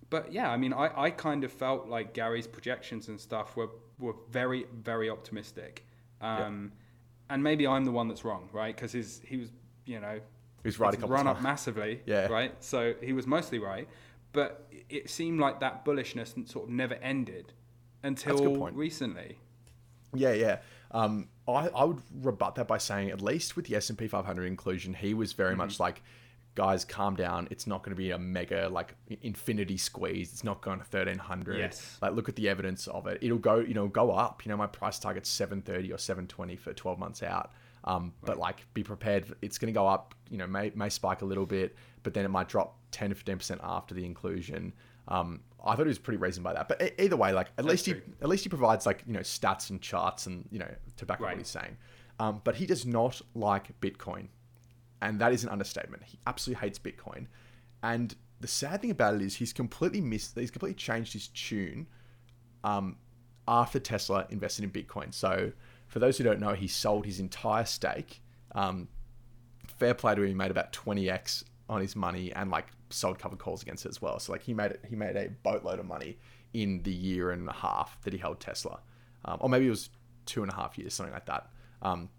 But yeah, I mean, I, I kind of felt like Gary's projections and stuff were, were very, very optimistic. Um, And maybe I'm the one that's wrong, right? Because his he was, you know, he was right a run up massively. Yeah. Right. So he was mostly right, but it seemed like that bullishness sort of never ended until recently. Yeah, yeah. Um, I, I would rebut that by saying at least with the S and P 500 inclusion, he was very Mm-hmm. much like, guys, calm down. It's not going to be a mega like infinity squeeze. It's not going to 1300. Yes. Like look at the evidence of it. It'll go, you know, go up. You know, my price target's 730 or 720 for 12 months out. Um, but like be prepared. It's going to go up. You know, may may spike a little bit, but then it might drop 10 to 15 percent after the inclusion. Um, I thought it was pretty reasoned by that. But either way, like at least he at least he provides like you know stats and charts and you know to back up Right. what he's saying. Um, but he does not like Bitcoin, and that is an understatement. He absolutely hates Bitcoin, and the sad thing about it is he's completely missed. He's completely changed his tune um, after Tesla invested in Bitcoin. So for those who don't know, he sold his entire stake. Um, fair play to him. He made about twenty x on his money and like sold covered calls against it as well. So like he made it, he made a boatload of money in the year and a half that he held Tesla, um, or maybe it was two and a half years, something like that. Um,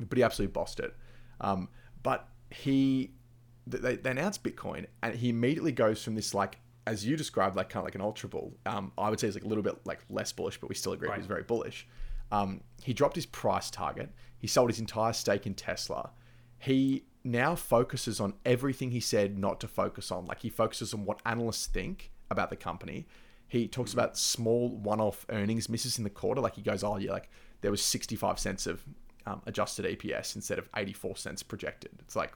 but he absolutely bossed it. Um, but he, they, they announced Bitcoin, and he immediately goes from this like, as you described, like kind of like an ultra bull. Um, I would say he's like a little bit like less bullish, but we still agree Right. he's very bullish. Um, he dropped his price target. He sold his entire stake in Tesla. He now focuses on everything he said not to focus on. Like he focuses on what analysts think about the company. He talks about small one-off earnings misses in the quarter. Like he goes, oh yeah, like there was 65 cents of um, adjusted EPS instead of 84 cents projected. It's like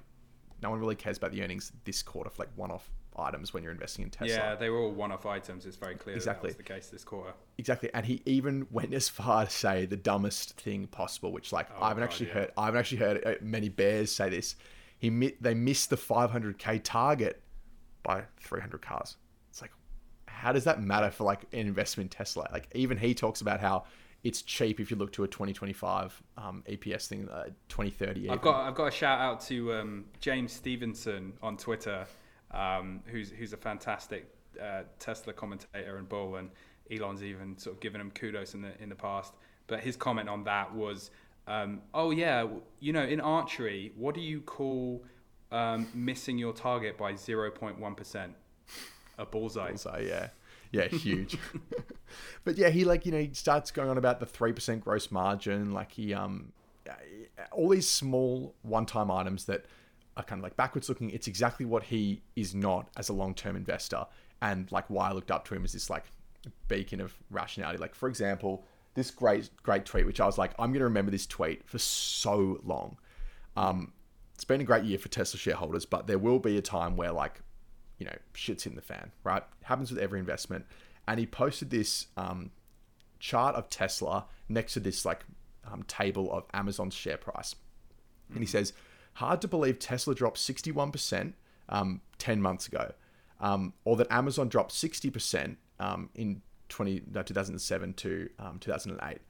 no one really cares about the earnings this quarter for like one-off items when you're investing in Tesla. Yeah, they were all one-off items. It's very clear Exactly. that, that was the case this quarter. Exactly, and he even went as far to say the dumbest thing possible, which like I haven't God, actually yeah. heard. I haven't actually heard uh, many bears say this. He they missed the 500k target by 300 cars. It's like, how does that matter for like an investment in Tesla? Like even he talks about how it's cheap if you look to a 2025 um, EPS thing, uh, 2030. even. I've got I've got a shout out to um, James Stephenson on Twitter, um, who's who's a fantastic uh, Tesla commentator and bull, and Elon's even sort of given him kudos in the in the past. But his comment on that was, um, "Oh yeah, you know, in archery, what do you call um, missing your target by zero point one percent? A bullseye." So yeah, yeah, huge. but yeah, he like you know he starts going on about the three percent gross margin. Like he um, all these small one-time items that are kind of like backwards looking. It's exactly what he is not as a long-term investor, and like why I looked up to him as this like beacon of rationality. Like for example, this great great tweet, which I was like, I'm gonna remember this tweet for so long. Um, it's been a great year for Tesla shareholders, but there will be a time where like you know, shit's in the fan, right? Happens with every investment. And he posted this um, chart of Tesla next to this like um, table of Amazon's share price. And he says, hard to believe Tesla dropped 61% um, 10 months ago, um, or that Amazon dropped 60% um, in 20, no, 2007 to um, 2008. And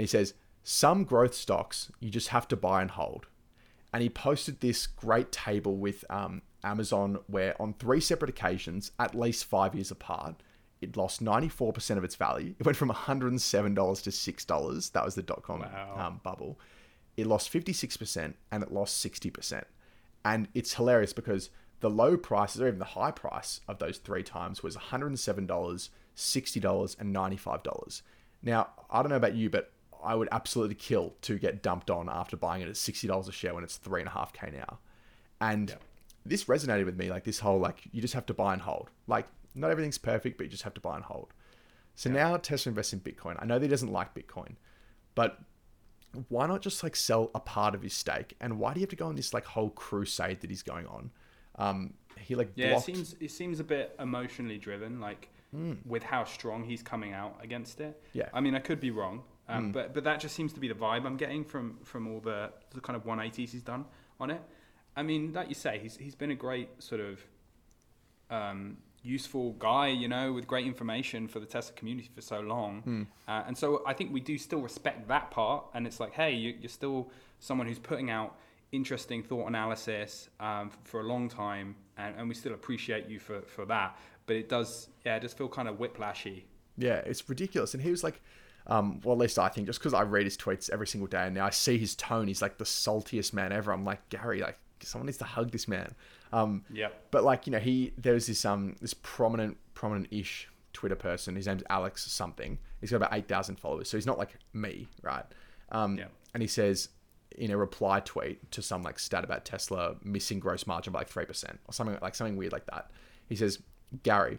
he says, some growth stocks you just have to buy and hold and he posted this great table with um, Amazon where on three separate occasions, at least five years apart, it lost 94% of its value. It went from $107 to $6. That was the dot com Wow. um, bubble. It lost 56% and it lost 60%. And it's hilarious because the low prices, or even the high price of those three times was $107, $60, and $95. Now, I don't know about you, but I would absolutely kill to get dumped on after buying it at $60 a share when it's three and a half K now. And this resonated with me, like this whole, like, you just have to buy and hold. Like, not everything's perfect, but you just have to buy and hold. So now Tesla invests in Bitcoin. I know that he doesn't like Bitcoin, but why not just like sell a part of his stake? And why do you have to go on this like whole crusade that he's going on? Um, he like Yeah, blocked. it seems it seems a bit emotionally driven, like with how strong he's coming out against it. Yeah. I mean, I could be wrong, um, but but that just seems to be the vibe I'm getting from from all the the kind of 180s he's done on it. I mean, like you say, he's he's been a great sort of um, useful guy, you know, with great information for the Tesla community for so long. Uh, and so I think we do still respect that part. And it's like, hey, you, you're still someone who's putting out interesting thought analysis um, for a long time, and, and we still appreciate you for, for that. But it does, yeah, it does feel kind of whiplashy. Yeah, it's ridiculous. And he was like, um, well, at least I think, just because I read his tweets every single day and now I see his tone, he's like the saltiest man ever. I'm like, Gary, like, someone needs to hug this man. Um, Yep. but like, you know, he, there was this, um, this prominent, prominent ish Twitter person. His name's Alex something. He's got about 8,000 followers. So he's not like me, right? Um, Yeah. and he says in a reply tweet to some like stat about Tesla missing gross margin by like 3% or something like something weird like that. He says, Gary,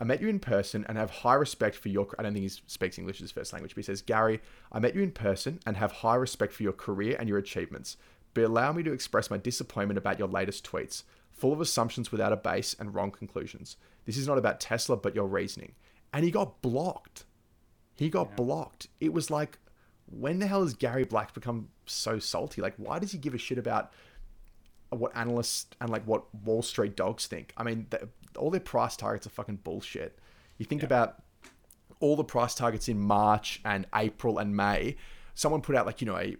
I met you in person and have high respect for your. I don't think he speaks English as his first language, but he says, Gary, I met you in person and have high respect for your career and your achievements. But allow me to express my disappointment about your latest tweets, full of assumptions without a base and wrong conclusions. This is not about Tesla, but your reasoning. And he got blocked. He got blocked. It was like, when the hell has Gary Black become so salty? Like, why does he give a shit about what analysts and like what Wall Street dogs think? I mean, the, all their price targets are fucking bullshit. You think about all the price targets in March and April and May. Someone put out like you know a,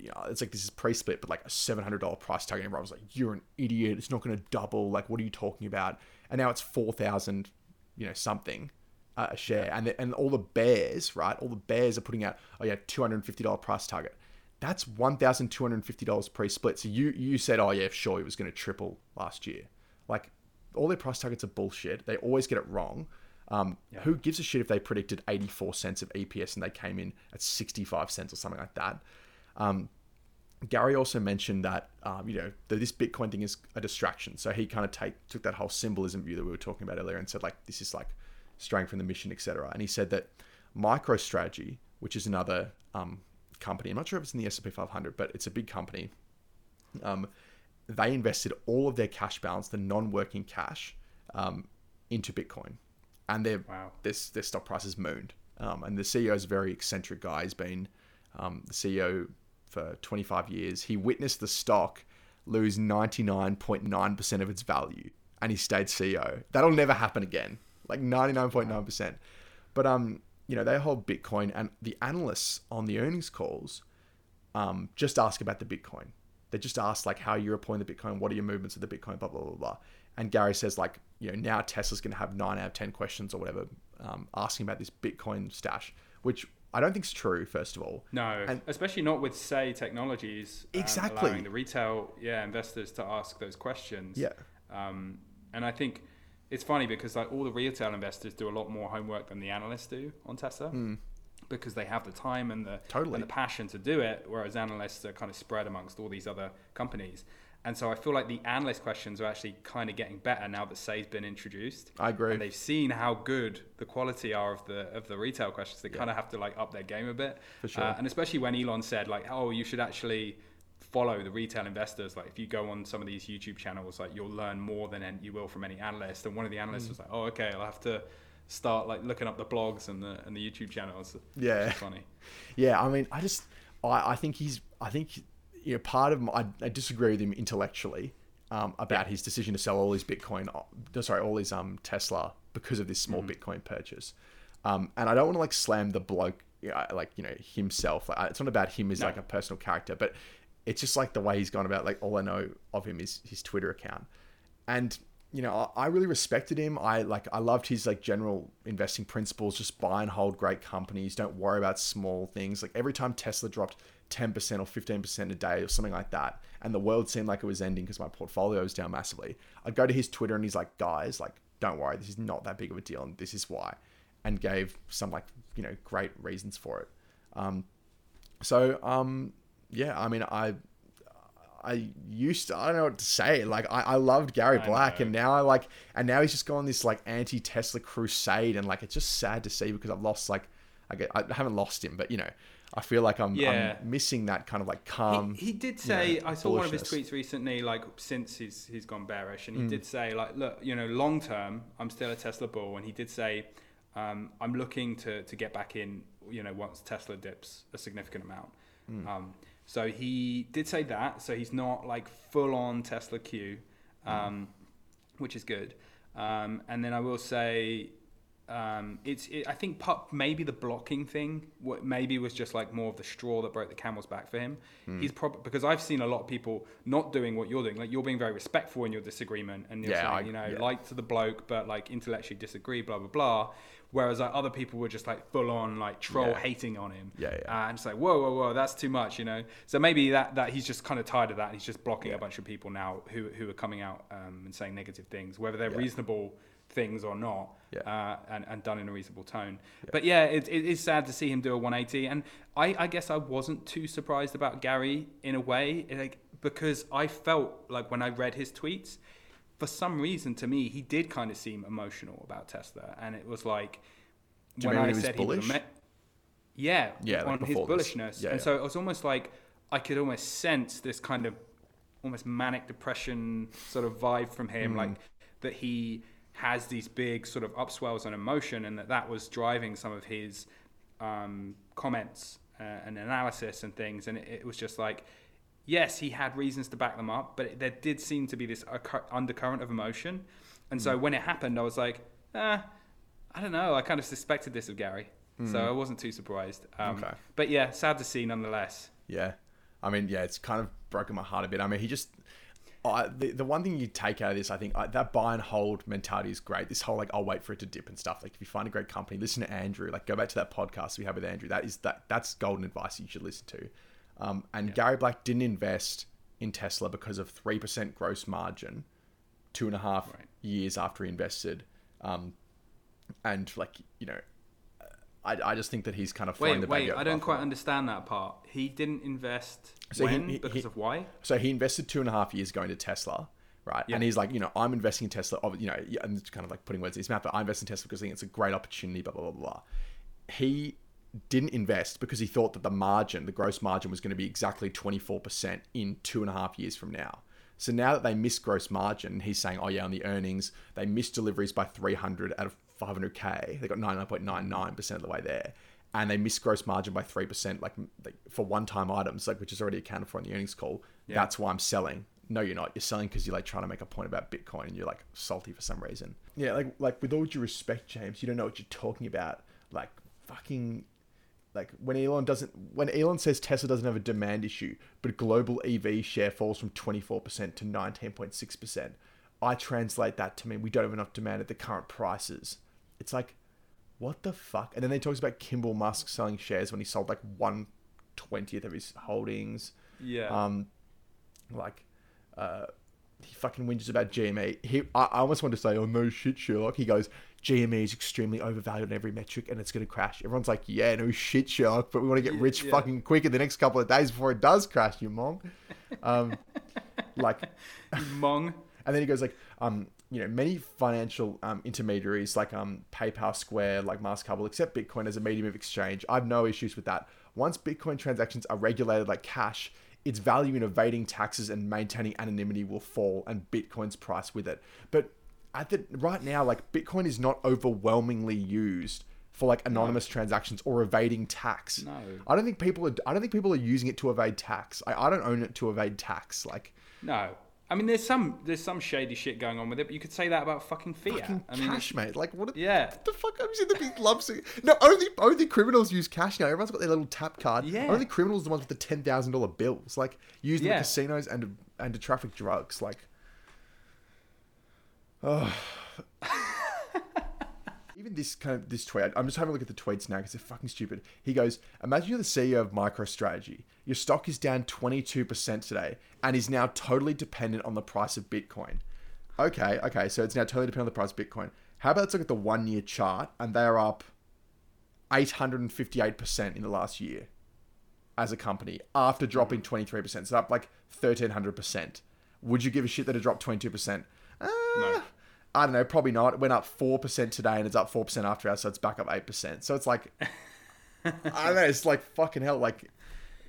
you know, it's like this is pre-split, but like a seven hundred dollar price target. And everyone was like, "You're an idiot. It's not going to double. Like, what are you talking about?" And now it's four thousand, you know, something uh, a share. And the, and all the bears, right? All the bears are putting out, oh yeah, two hundred and fifty dollar price target. That's one thousand two hundred and fifty dollars pre-split. So you you said, oh yeah, sure, it was going to triple last year. Like all their price targets are bullshit. They always get it wrong. Um, Who gives a shit if they predicted 84 cents of EPS and they came in at 65 cents or something like that? Um, Gary also mentioned that um, you know that this Bitcoin thing is a distraction. So he kind of take took that whole symbolism view that we were talking about earlier and said like this is like straying from the mission, etc. And he said that MicroStrategy, which is another um, company, I'm not sure if it's in the S&P 500, but it's a big company. Um, they invested all of their cash balance, the non-working cash, um, into Bitcoin, and their Wow. this their stock price has mooned. Um, and the CEO is a very eccentric guy. He's been um, the CEO for 25 years. He witnessed the stock lose 99.9% of its value, and he stayed CEO. That'll never happen again. Like 99.9%. But um, you know, they hold Bitcoin, and the analysts on the earnings calls um, just ask about the Bitcoin. They just ask like how you're applying the Bitcoin, what are your movements of the Bitcoin, blah blah blah blah. And Gary says like, you know, now Tesla's going to have nine out of ten questions or whatever, um, asking about this Bitcoin stash, which I don't think it's true. First of all, No, And- especially not with Say Technologies. um, Exactly. allowing the retail, yeah, investors to ask those questions. Yeah. Um, and I think it's funny because like all the retail investors do a lot more homework than the analysts do on Tesla. Because they have the time and the. Totally. and the passion to do it, whereas analysts are kind of spread amongst all these other companies. And so I feel like the analyst questions are actually kind of getting better now that Say's been introduced. I agree. And they've seen how good the quality are of the of the retail questions. They kind of have to like up their game a bit. For sure. Uh, and especially when Elon said like, oh, you should actually follow the retail investors. Like if you go on some of these YouTube channels, like you'll learn more than an- you will from any analyst. And one of the analysts Mm. was like, oh, okay, I'll have to start like looking up the blogs and the and the YouTube channels. Yeah. Funny. Yeah, I mean, I just, I, I think he's, I think, you know, part of my, I, I disagree with him intellectually um, about his decision to sell all his Bitcoin, uh, sorry, all his um Tesla because of this small Bitcoin purchase. Um, and I don't want to like slam the bloke, like you know himself. Like it's not about him as No. like a personal character, but it's just like the way he's gone about. Like all I know of him is his Twitter account, and you know I, I really respected him. I like I loved his like general investing principles. Just buy and hold great companies. Don't worry about small things. Like every time Tesla dropped ten percent or fifteen percent a day or something like that, and the world seemed like it was ending because my portfolio was down massively. I'd go to his Twitter and he's like, guys, like don't worry, this is not that big of a deal, and this is why, and gave some like you know great reasons for it. Um, so um, yeah, I mean, I I used to I don't know what to say. Like I, I loved Gary I Black know. and now I like and now he's just gone this like anti Tesla crusade and like it's just sad to see because I've lost like I get I haven't lost him, but you know, I feel like I'm, Yeah. I'm missing that kind of like calm. he, he did you say know, I saw one of his tweets recently, like since he's he's gone bearish, and he Mm. did say like, look, you know, long term, I'm still a Tesla bull, and he did say, um, I'm looking to to get back in, you know, once Tesla dips a significant amount. Mm. Um, so he did say that. So he's not like full on Tesla Q, Mm. um, which is good. Um, and then I will say, um, it's it, I think pu- maybe the blocking thing what maybe was just like more of the straw that broke the camel's back for him. Hmm. He's probably because I've seen a lot of people not doing what you're doing. Like you're being very respectful in your disagreement, and you're Yeah, saying I- you know yeah. like to the bloke, but like intellectually disagree, blah blah blah. Whereas like other people were just like full on like troll Yeah. hating on him. Yeah, yeah. Uh, and it's like whoa whoa whoa that's too much, you know. So maybe that that he's just kind of tired of that. He's just blocking a bunch of people now who who are coming out um, and saying negative things, whether they're reasonable things or not Yeah. uh, and, and done in a reasonable tone. But yeah, it, it is sad to see him do a 180. And I, I guess I wasn't too surprised about Gary in a way, like because I felt like when I read his tweets, for some reason to me, he did kind of seem emotional about Tesla. And it was like, when I he was said he was bullish? a me- yeah, Yeah, like on his bullishness. Yeah, and yeah. so it was almost like I could almost sense this kind of almost manic depression sort of vibe from him, Mm. like that he has these big sort of upswells on emotion, and that that was driving some of his um, comments uh, and analysis and things. And it, it was just like, yes, he had reasons to back them up, but it, there did seem to be this undercurrent of emotion. And so when it happened, I was like, ah, I don't know. I kind of suspected this of Gary. So I wasn't too surprised. Um, Okay. But yeah, sad to see nonetheless. Yeah. I mean, yeah, it's kind of broken my heart a bit. I mean, he just. I the, the one thing you take out of this, I think, uh, that buy and hold mentality is great. This whole, like, I'll wait for it to dip and stuff. Like, if you find a great company, listen to Andrew. Like, go back to that podcast we had with Andrew. That is that That's golden advice you should listen to. Um, and Gary Black didn't invest in Tesla because of 3% gross margin two and a half Right. years after he invested. Um, and, like, you know, I, I just think that he's kind of throwing Wait, the wait, I don't quite understand that part. He didn't invest So he- when? he- because he- of why? So he invested two and a half years going to Tesla, right? Yeah. And he's like, you know, I'm investing in Tesla. You know, and it's kind of like putting words in his mouth, but I invest in Tesla because I think it's a great opportunity. Blah blah blah blah. He didn't invest because he thought that the margin, the gross margin, was going to be exactly 24% in two and a half years from now. So now that they missed gross margin, he's saying, oh yeah, on the earnings, they missed deliveries by 300 out of 500k. They got 99.99% of the way there. And they missed gross margin by 3%, like, like for one-time items, like which is already accounted for in the earnings call. Yeah. That's why I'm selling. No, you're not. You're selling because you're like trying to make a point about Bitcoin and you're like salty for some reason. Yeah, like like with all due respect, James, you don't know what you're talking about. Like fucking like when Elon doesn't when Elon says Tesla doesn't have a demand issue, but global EV share falls from 24% to 19.6%. I translate that to mean we don't have enough demand at the current prices. It's like what the fuck? And then they talks about Kimball Musk selling shares when he sold like one twentieth of his holdings. Yeah. Um, like, uh, he fucking whinges about GME. He, I, I almost want to say, oh no shit, Sherlock. He goes, GME is extremely overvalued on every metric and it's going to crash. Everyone's like, yeah, no shit, Sherlock, but we want to get rich Yeah. fucking quick in the next couple of days before it does crash, you mong. Um, like, Mong. and then he goes like, um, you know, many financial um, intermediaries like um, PayPal, Square, like Mastercard will accept Bitcoin as a medium of exchange. I have no issues with that. Once Bitcoin transactions are regulated like cash, its value in evading taxes and maintaining anonymity will fall, and Bitcoin's price with it. But at the right now, like Bitcoin is not overwhelmingly used for like anonymous transactions or evading tax. No. I don't think people are. I don't think people are using it to evade tax. I, I don't own it to evade tax. Like No. I mean, there's some there's some shady shit going on with it, but you could say that about fucking fiat. fucking I mean, cash, mate. Like what? Yeah. What the fuck? You seen the big lumps? of- No, only only criminals use cash now. Everyone's got their little tap card. Yeah. Only criminals are the ones with the ten thousand dollar bills, like used in Yeah. the casinos and and to traffic drugs. Like, oh. Even this kind of this tweet, I'm just having a look at the tweets now because they're fucking stupid. He goes, "Imagine you're the CEO of MicroStrategy. Your stock is down 22% today and is now totally dependent on the price of Bitcoin. Okay, okay, so it's now totally dependent on the price of Bitcoin. How about let's look at the one year chart and they are up 858% in the last year. as a company after dropping 23%, so up like 1300%, would you give a shit that it dropped 22%? Uh, No. I don't know, probably not. It went up 4% today and it's up 4% after hours, so it's back up 8%. So it's like, I don't know, it's like fucking hell. Like,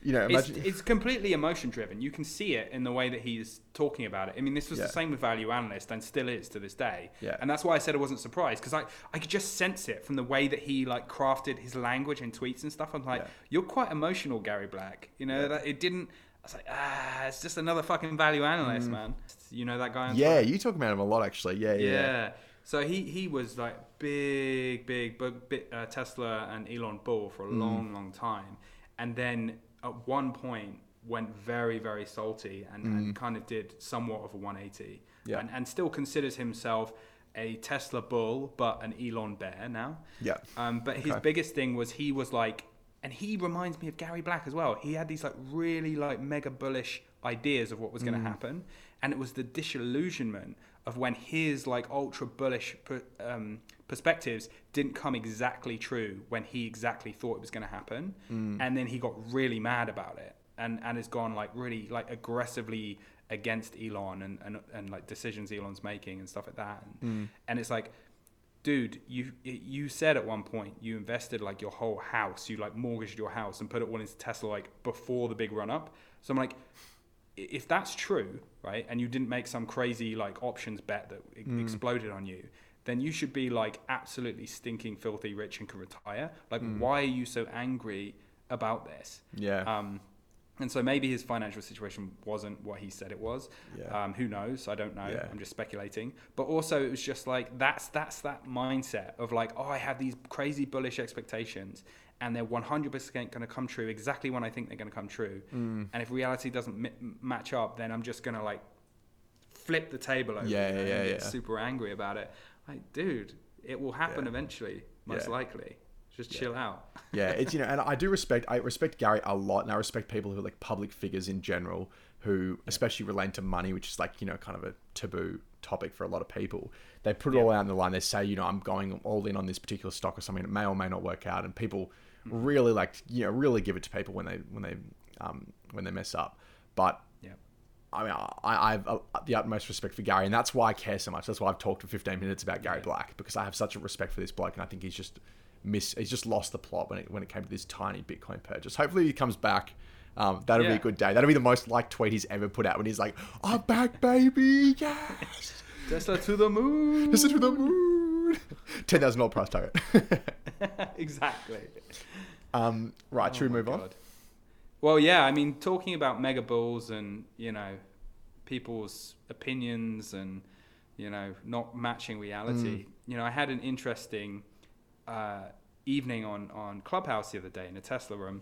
you know, It's, imagine. it's completely emotion driven. You can see it in the way that he's talking about it. I mean, this was Yeah. the same with Value Analyst and still is to this day. Yeah. And that's why I said I wasn't surprised because I, I could just sense it from the way that he like crafted his language and tweets and stuff. I'm like, Yeah. you're quite emotional, Gary Black. You know, that it didn't. I was like, ah, it's just another fucking value analyst, man. You know that guy on Mm. yeah, Twitter? you talk about him a lot, actually. Yeah, yeah. Yeah. So he, he was like big, big, big, big uh, Tesla and Elon bull for a Mm. long, long time. And then at one point went very, very salty and, and kind of did somewhat of a 180. Mm. Yeah. And, and still considers himself a Tesla bull, but an Elon bear now. Yeah. Um, but his Okay. biggest thing was he was like, and he reminds me of Gary Black as well. He had these like really like mega bullish ideas of what was going Mm. to happen, and it was the disillusionment of when his like ultra bullish per, um, perspectives didn't come exactly true when he exactly thought it was going to happen, Mm. and then he got really mad about it, and and has gone like really like aggressively against Elon and, and, and like decisions Elon's making and stuff like that, and, and it's like dude, you you said at one point you invested like your whole house, you like mortgaged your house and put it all into Tesla like before the big run up. So I'm like, if that's true, right, and you didn't make some crazy like options bet that e- exploded on you, then you should be like absolutely stinking filthy rich and can retire. Like, why are you so angry about this? Yeah. Um, and so maybe his financial situation wasn't what he said it was. Yeah. Um, who knows? I don't know. Yeah. I'm just speculating. But also, it was just like that's that's that mindset of like, oh, I have these crazy bullish expectations, and they're 100% going to come true exactly when I think they're going to come true. Mm. And if reality doesn't mi- match up, then I'm just going to like flip the table over. Yeah, know, yeah, and get yeah. super angry about it. Like, dude, it will happen eventually, most likely. Just chill out. yeah, it's you know, and I do respect I respect Gary a lot, and I respect people who are like public figures in general, who especially relate to money, which is like you know kind of a taboo topic for a lot of people. They put it all out on the line. They say, you know, I'm going all in on this particular stock or something. It may or may not work out, and people really like you know really give it to people when they when they um, when they mess up. But Yeah. I mean, I, I have uh, the utmost respect for Gary, and that's why I care so much. That's why I've talked for 15 minutes about Gary Yeah. Black because I have such a respect for this bloke, and I think he's just miss. He's just lost the plot when it when it came to this tiny Bitcoin purchase. Hopefully, he comes back. Um, that'll be a good day. That'll be the most liked tweet he's ever put out when he's like, "I'm back, baby, yes, Tesla to the moon. listen to the moon." Ten thousand dollar price target. exactly. um, right, should Oh we my move on? Well, yeah, I mean, talking about mega bulls and you know people's opinions and you know not matching reality. You know, I had an interesting uh, evening on on Clubhouse the other day in a Tesla room.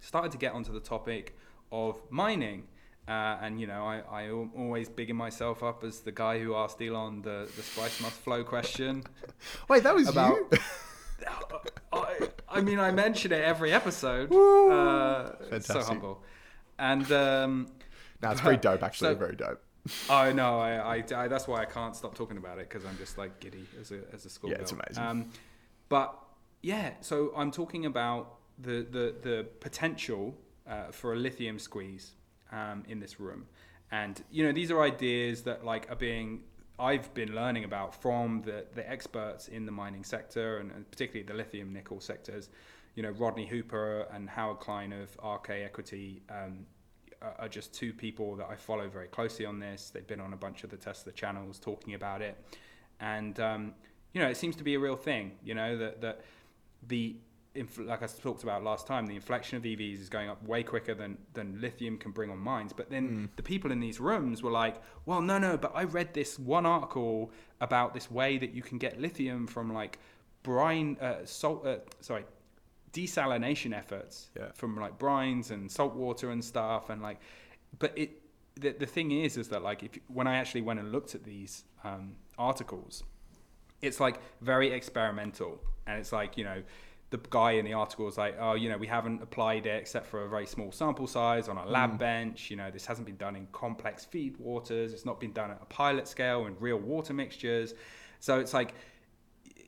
Started to get onto the topic of mining. Uh, and you know, I, I am always bigging myself up as the guy who asked Elon the, the spice must flow question. Wait, that was About- you. I, I mean, I mention it every episode. Woo! Uh, so humble. And um, no, it's pretty dope. Actually, So- very dope. I know, I, I, I- that's why I can't stop talking about it because I'm just like giddy as a as a schoolgirl. Yeah, it's amazing. Um, but yeah, so I'm talking about the the the potential uh, for a lithium squeeze um, in this room, and you know these are ideas that like are being I've been learning about from the the experts in the mining sector and, and particularly the lithium nickel sectors. You know Rodney Hooper and Howard Klein of RK Equity. Um, are- just two people that I follow very closely on this. They've been on a bunch of the Tesla channels talking about it, and um, you know it seems to be a real thing. You know that that the like I talked about last time, the inflection of EVs is going up way quicker than than lithium can bring on mines. But then the people in these rooms were like, "Well, no, no, but I read this one article about this way that you can get lithium from like brine, uh, salt, uh, sorry." desalination efforts Yeah. from like brines and salt water and stuff and like but it the, the thing is is that like if when i actually went and looked at these um, articles it's like very experimental and it's like you know the guy in the article is like oh you know we haven't applied it except for a very small sample size on a lab mm. bench you know this hasn't been done in complex feed waters it's not been done at a pilot scale in real water mixtures so it's like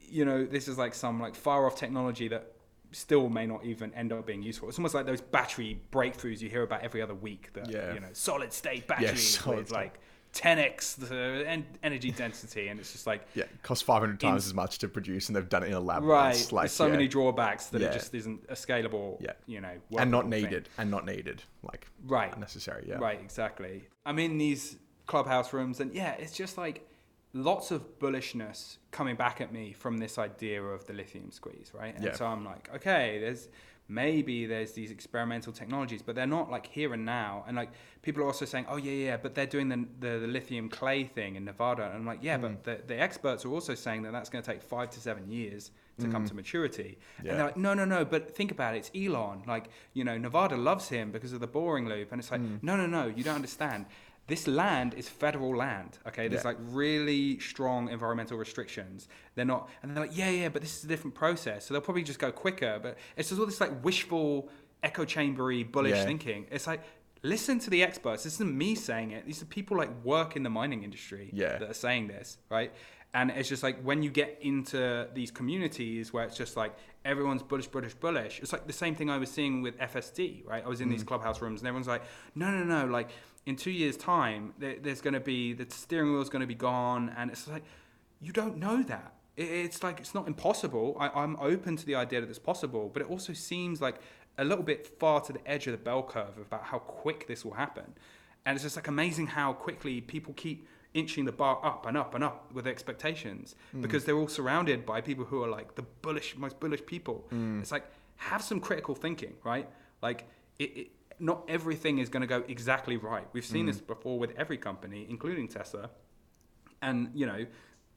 you know this is like some like far off technology that still may not even end up being useful. It's almost like those battery breakthroughs you hear about every other week. That Yeah. you know, solid state batteries solid with state. like 10x the en- energy density, and it's just like Yeah, it costs 500 times as much to produce, and they've done it in a lab. right. It's like, there's so yeah. many drawbacks that Yeah. it just isn't a scalable. Yeah. you know, and not workable thing. needed, and not needed, like Right. unnecessary. Yeah, Right, exactly. I'm in these clubhouse rooms, and yeah, it's just like lots of bullishness coming back at me from this idea of the lithium squeeze, right? And Yeah. so I'm like, okay, there's maybe there's these experimental technologies, but they're not like here and now. And like people are also saying, oh yeah, yeah, but they're doing the the, the lithium clay thing in Nevada, and I'm like, yeah, Hmm. but the, the experts are also saying that that's going to take five to seven years to come to maturity. Hmm. Yeah. And they're like, no, no, no, but think about it. It's Elon. Like, you know, Nevada loves him because of the boring loop. And it's like, Hmm. no, no, no, you don't understand. This land is federal land. Okay. There's Yeah. like really strong environmental restrictions. They're not, and they're like, yeah, yeah, but this is a different process. So they'll probably just go quicker. But it's just all this like wishful, echo chambery, bullish Yeah. thinking. It's like, listen to the experts. This isn't me saying it. These are people like work in the mining industry Yeah. that are saying this, right? And it's just like when you get into these communities where it's just like everyone's bullish, bullish, bullish. It's like the same thing I was seeing with FSD, right? I was in these mm. clubhouse rooms and everyone's like, no, no, no, like in two years' time, there, there's going to be the steering wheel's going to be gone, and it's like you don't know that. It, it's like it's not impossible. I, I'm open to the idea that it's possible, but it also seems like a little bit far to the edge of the bell curve about how quick this will happen. And it's just like amazing how quickly people keep inching the bar up and up and up with expectations hmm. because they're all surrounded by people who are like the bullish, most bullish people. Hmm. It's like have some critical thinking, right? Like it, it, not everything is going to go exactly right. We've seen this before with every company, including Tesla and you know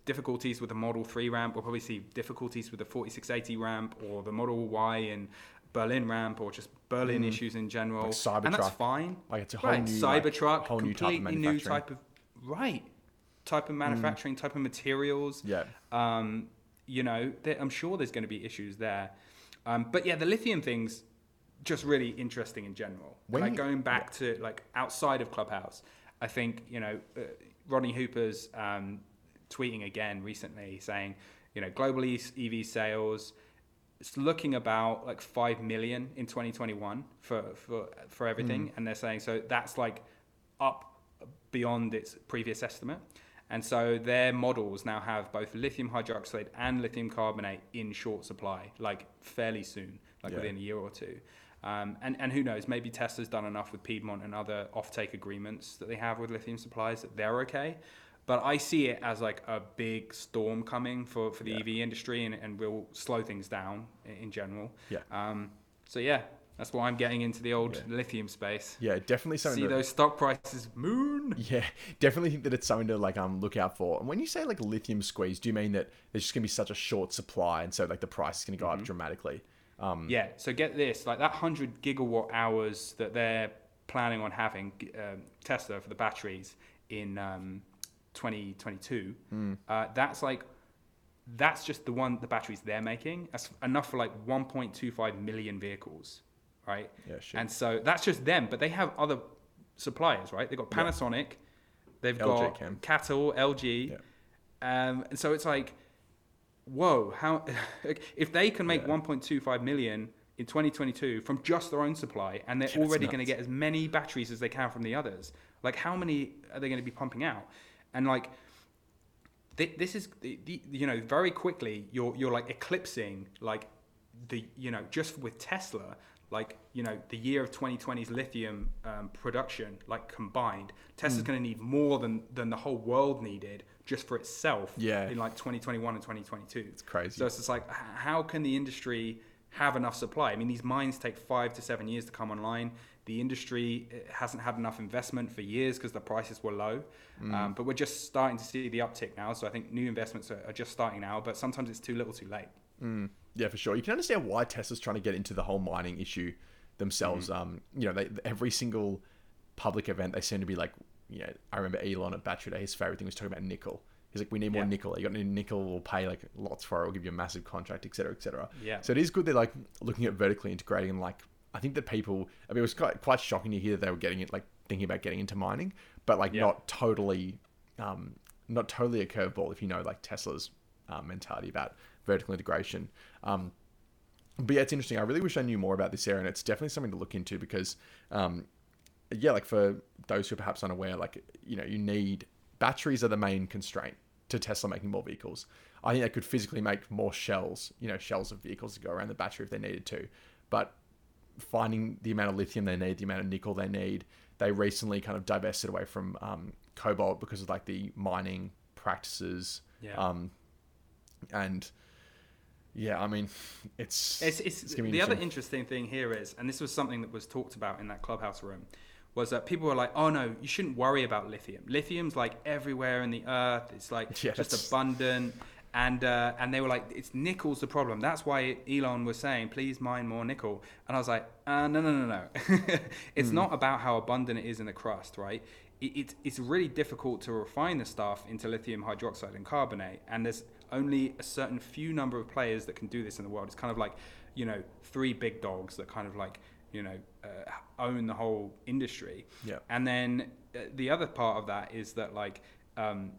difficulties with the Model 3 ramp. We'll probably see difficulties with the 4680 ramp or the Model Y and Berlin ramp or just Berlin issues in general. Like and that's fine. Like, it's a whole right. new, like, Cybertruck, whole new type of completely new type of right type of manufacturing, type of materials. Yeah. Um, you know, I'm sure there's going to be issues there. Um, but yeah, the lithium thing's just really interesting in general. When like going back to like outside of Clubhouse, I think you know uh, Rodney Hooper's um, tweeting again recently saying, you know, global EV sales. It's looking about like five million in 2021 for for for everything, Mm. and they're saying so that's like up beyond its previous estimate. And so their models now have both lithium hydroxide and lithium carbonate in short supply, like fairly soon, like Yeah. within a year or two. Um, and, and who knows, maybe Tesla's done enough with Piedmont and other offtake agreements that they have with lithium suppliers that they're okay. But I see it as like a big storm coming for, for the Yeah. EV industry and, and will slow things down in, general. Yeah. Um, so yeah, that's why I'm getting into the old Yeah. lithium space. Yeah, definitely something. See that- those stock prices moon. Yeah, definitely think that it's something to like um look out for. And when you say like lithium squeeze, do you mean that there's just gonna be such a short supply, and so like the price is gonna go up dramatically? Um, Yeah. So get this, like that hundred gigawatt hours that they're planning on having um, Tesla for the batteries in um, 2022. Uh, that's like that's just the one the batteries they're making. That's enough for like 1.25 million vehicles, right? Yeah. And so that's just them, but they have other suppliers, right? They've got Yeah. Panasonic, they've LG got. CATL, LG, Yeah. um, and so it's like, whoa, how if they can make Yeah. 1.25 million in 2022 from just their own supply, and they're Yeah, already going to get as many batteries as they can from the others, like how many are they going to be pumping out? And like, thi- this is the, the, you know very quickly you're you're like eclipsing like the you know just with Tesla like you know the year of 2020's lithium um, production like combined. Tesla's going to need more than than the whole world needed just for itself Yeah. in like 2021 and 2022 It's crazy. so it's just like how can the industry have enough supply I mean these mines take 5 to 7 years to come online the industry eh, hasn't had enough investment for years because the prices were low Mm. um, but we're just starting to see the uptick now so I think new investments are, are just starting now but sometimes it's too little too late Mm, yeah, for sure. You can understand why Tesla's trying to get into the whole mining issue themselves. Mm-hmm. Um, you know, they, every single public event, they seem to be like, you know, I remember Elon at Battery Day, his favorite thing was talking about nickel. He's like, we need more Yeah. nickel. You got any nickel? We'll pay like lots for it. We'll give you a massive contract, et cetera, et cetera. Yeah. So it is good they're like looking at vertically integrating and like, I think that people, I mean, it was quite, quite shocking to hear that they were getting it, like thinking about getting into mining, but like Yeah. not totally, um, not totally a curveball if you know like Tesla's uh, mentality about vertical integration. Um, but yeah, it's interesting. I really wish I knew more about this area, and it's definitely something to look into because, um, yeah, like for those who are perhaps unaware, like you know, you need batteries are the main constraint to Tesla making more vehicles. I think they could physically make more shells, you know, shells of vehicles to go around the battery if they needed to, but finding the amount of lithium they need, the amount of nickel they need, they recently kind of divested away from um, cobalt because of like the mining practices. Yeah. Um, and yeah, I mean, it's It's, it's, it's the other interesting. interesting thing here is, and this was something that was talked about in that clubhouse room, was that people were like, "Oh no, you shouldn't worry about lithium. Lithium's like everywhere in the earth. It's like Yeah, just abundant." And uh, and they were like, "It's nickel's the problem. That's why Elon was saying, please mine more nickel." And I was like, uh, "No, no, no, no. it's Hmm. not about how abundant it is in the crust, right? It, it, it's really difficult to refine the stuff into lithium hydroxide and carbonate, and there's only a certain few number of players that can do this in the world. It's kind of like, you know, three big dogs that kind of like, you know, uh, own the whole industry. Yeah. And then uh, the other part of that is that like, um,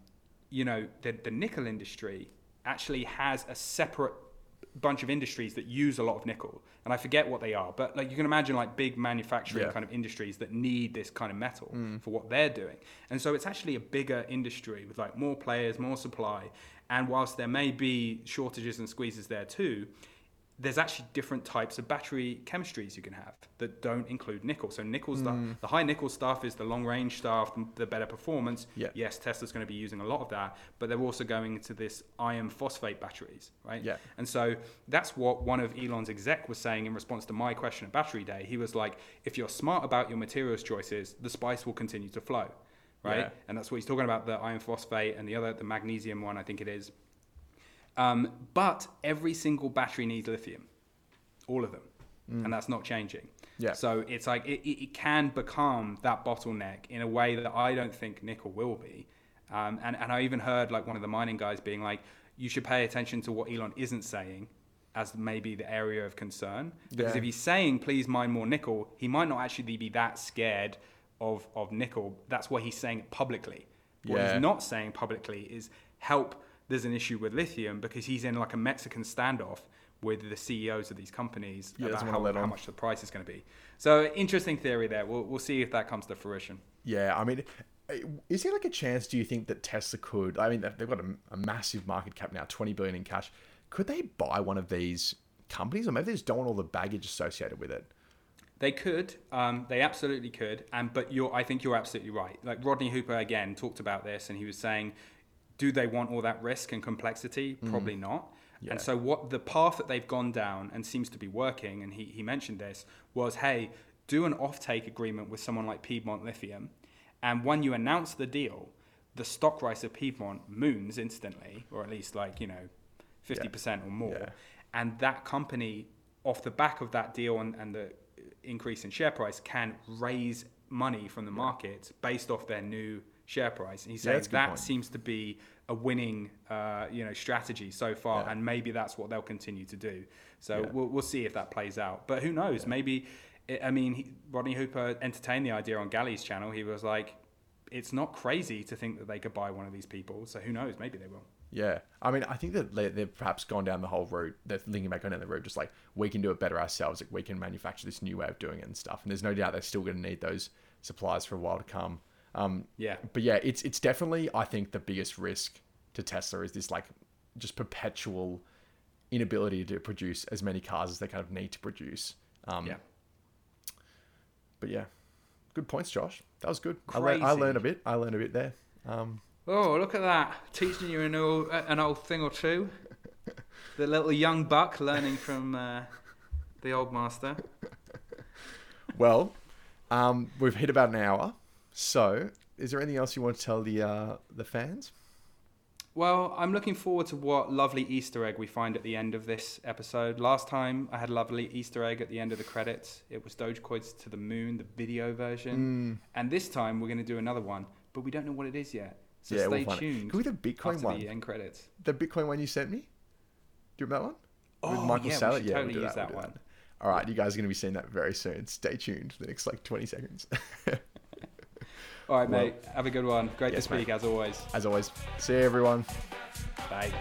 you know, the, the nickel industry actually has a separate bunch of industries that use a lot of nickel and i forget what they are but like you can imagine like big manufacturing Yeah. kind of industries that need this kind of metal for what they're doing and so it's actually a bigger industry with like more players more supply and whilst there may be shortages and squeezes there too there's actually different types of battery chemistries you can have that don't include nickel. So nickel's the, mm. the high nickel stuff is the long range stuff, the, the better performance. Yeah. Yes, Tesla's going to be using a lot of that, but they're also going into this iron phosphate batteries, right? Yeah. And so that's what one of Elon's exec was saying in response to my question at Battery Day. He was like, if you're smart about your materials choices, the spice will continue to flow, right? Yeah. And that's what he's talking about the iron phosphate and the other, the magnesium one, I think it is. Um, but every single battery needs lithium, all of them, and that's not changing. Yeah. So it's like it, it can become that bottleneck in a way that I don't think nickel will be. Um, and, and I even heard like one of the mining guys being like, you should pay attention to what Elon isn't saying as maybe the area of concern. Because Yeah. if he's saying, please mine more nickel, he might not actually be that scared of, of nickel. That's why he's saying it publicly. What Yeah. he's not saying publicly is help there's an issue with lithium because he's in like a Mexican standoff with the CEOs of these companies Yeah, about how, how much the price is going to be. So interesting theory there. We'll, we'll see if that comes to fruition. Yeah, I mean, is there like a chance? Do you think that Tesla could? I mean, they've they've got a, a massive market cap now, twenty billion in cash. Could they buy one of these companies, or maybe they just don't want all the baggage associated with it? They could, um, they absolutely could, and but you're, I think you're absolutely right. Like Rodney Hooper again talked about this, and he was saying, do they want all that risk and complexity? Mm. Probably not. Yeah. And so what the path that they've gone down and seems to be working, and he, he mentioned this was, hey, do an offtake agreement with someone like Piedmont Lithium, and when you announce the deal, the stock price of Piedmont moons instantly, or at least like you know, fifty percent or more, Yeah. and that company off the back of that deal and, and the increase in share price can raise money from the market based off their new share price. And he's Yeah, saying that's a good that point. seems to be a winning, uh, you know, strategy so far, Yeah. and maybe that's what they'll continue to do. So Yeah. we'll, we'll see if that plays out. But who knows? Maybe, I mean, he, Rodney Hooper entertained the idea on Gali's channel. He was like, it's not crazy to think that they could buy one of these people. So who knows? Maybe they will. Yeah, I mean, I think that they, they've perhaps gone down the whole route. They're thinking about going down the route, just like we can do it better ourselves. Like we can manufacture this new way of doing it and stuff. And there's no doubt they're still going to need those supplies for a while to come. Um, Yeah. but yeah, it's it's definitely I think the biggest risk to Tesla is this like just perpetual inability to produce as many cars as they kind of need to produce. Um, Yeah. But yeah, good points, Josh. That was good. I, learned, I learned a bit. I learned a bit there. Um, Oh, look at that! Teaching you an old, an old thing or two. The little young buck learning from uh, the old master. well, um, we've hit about an hour. So, is there anything else you want to tell the uh, the fans? Well, I'm looking forward to what lovely Easter egg we find at the end of this episode. Last time I had a lovely Easter egg at the end of the credits. It was Dogecoin's to the Moon, the video version. And this time we're going to do another one, but we don't know what it is yet. So Yeah, stay we'll it. tuned Can we do the Bitcoin one? the end credits. The Bitcoin one you sent me. Do you remember that one? Oh, yeah, we Salad? should we'll totally do use that we'll do one. All right, you guys are going to be seeing that very soon. Stay tuned for the next like 20 seconds. All right, Well, mate. Have a good one. Great yes, to speak mate. as always. As always, see you everyone. Bye.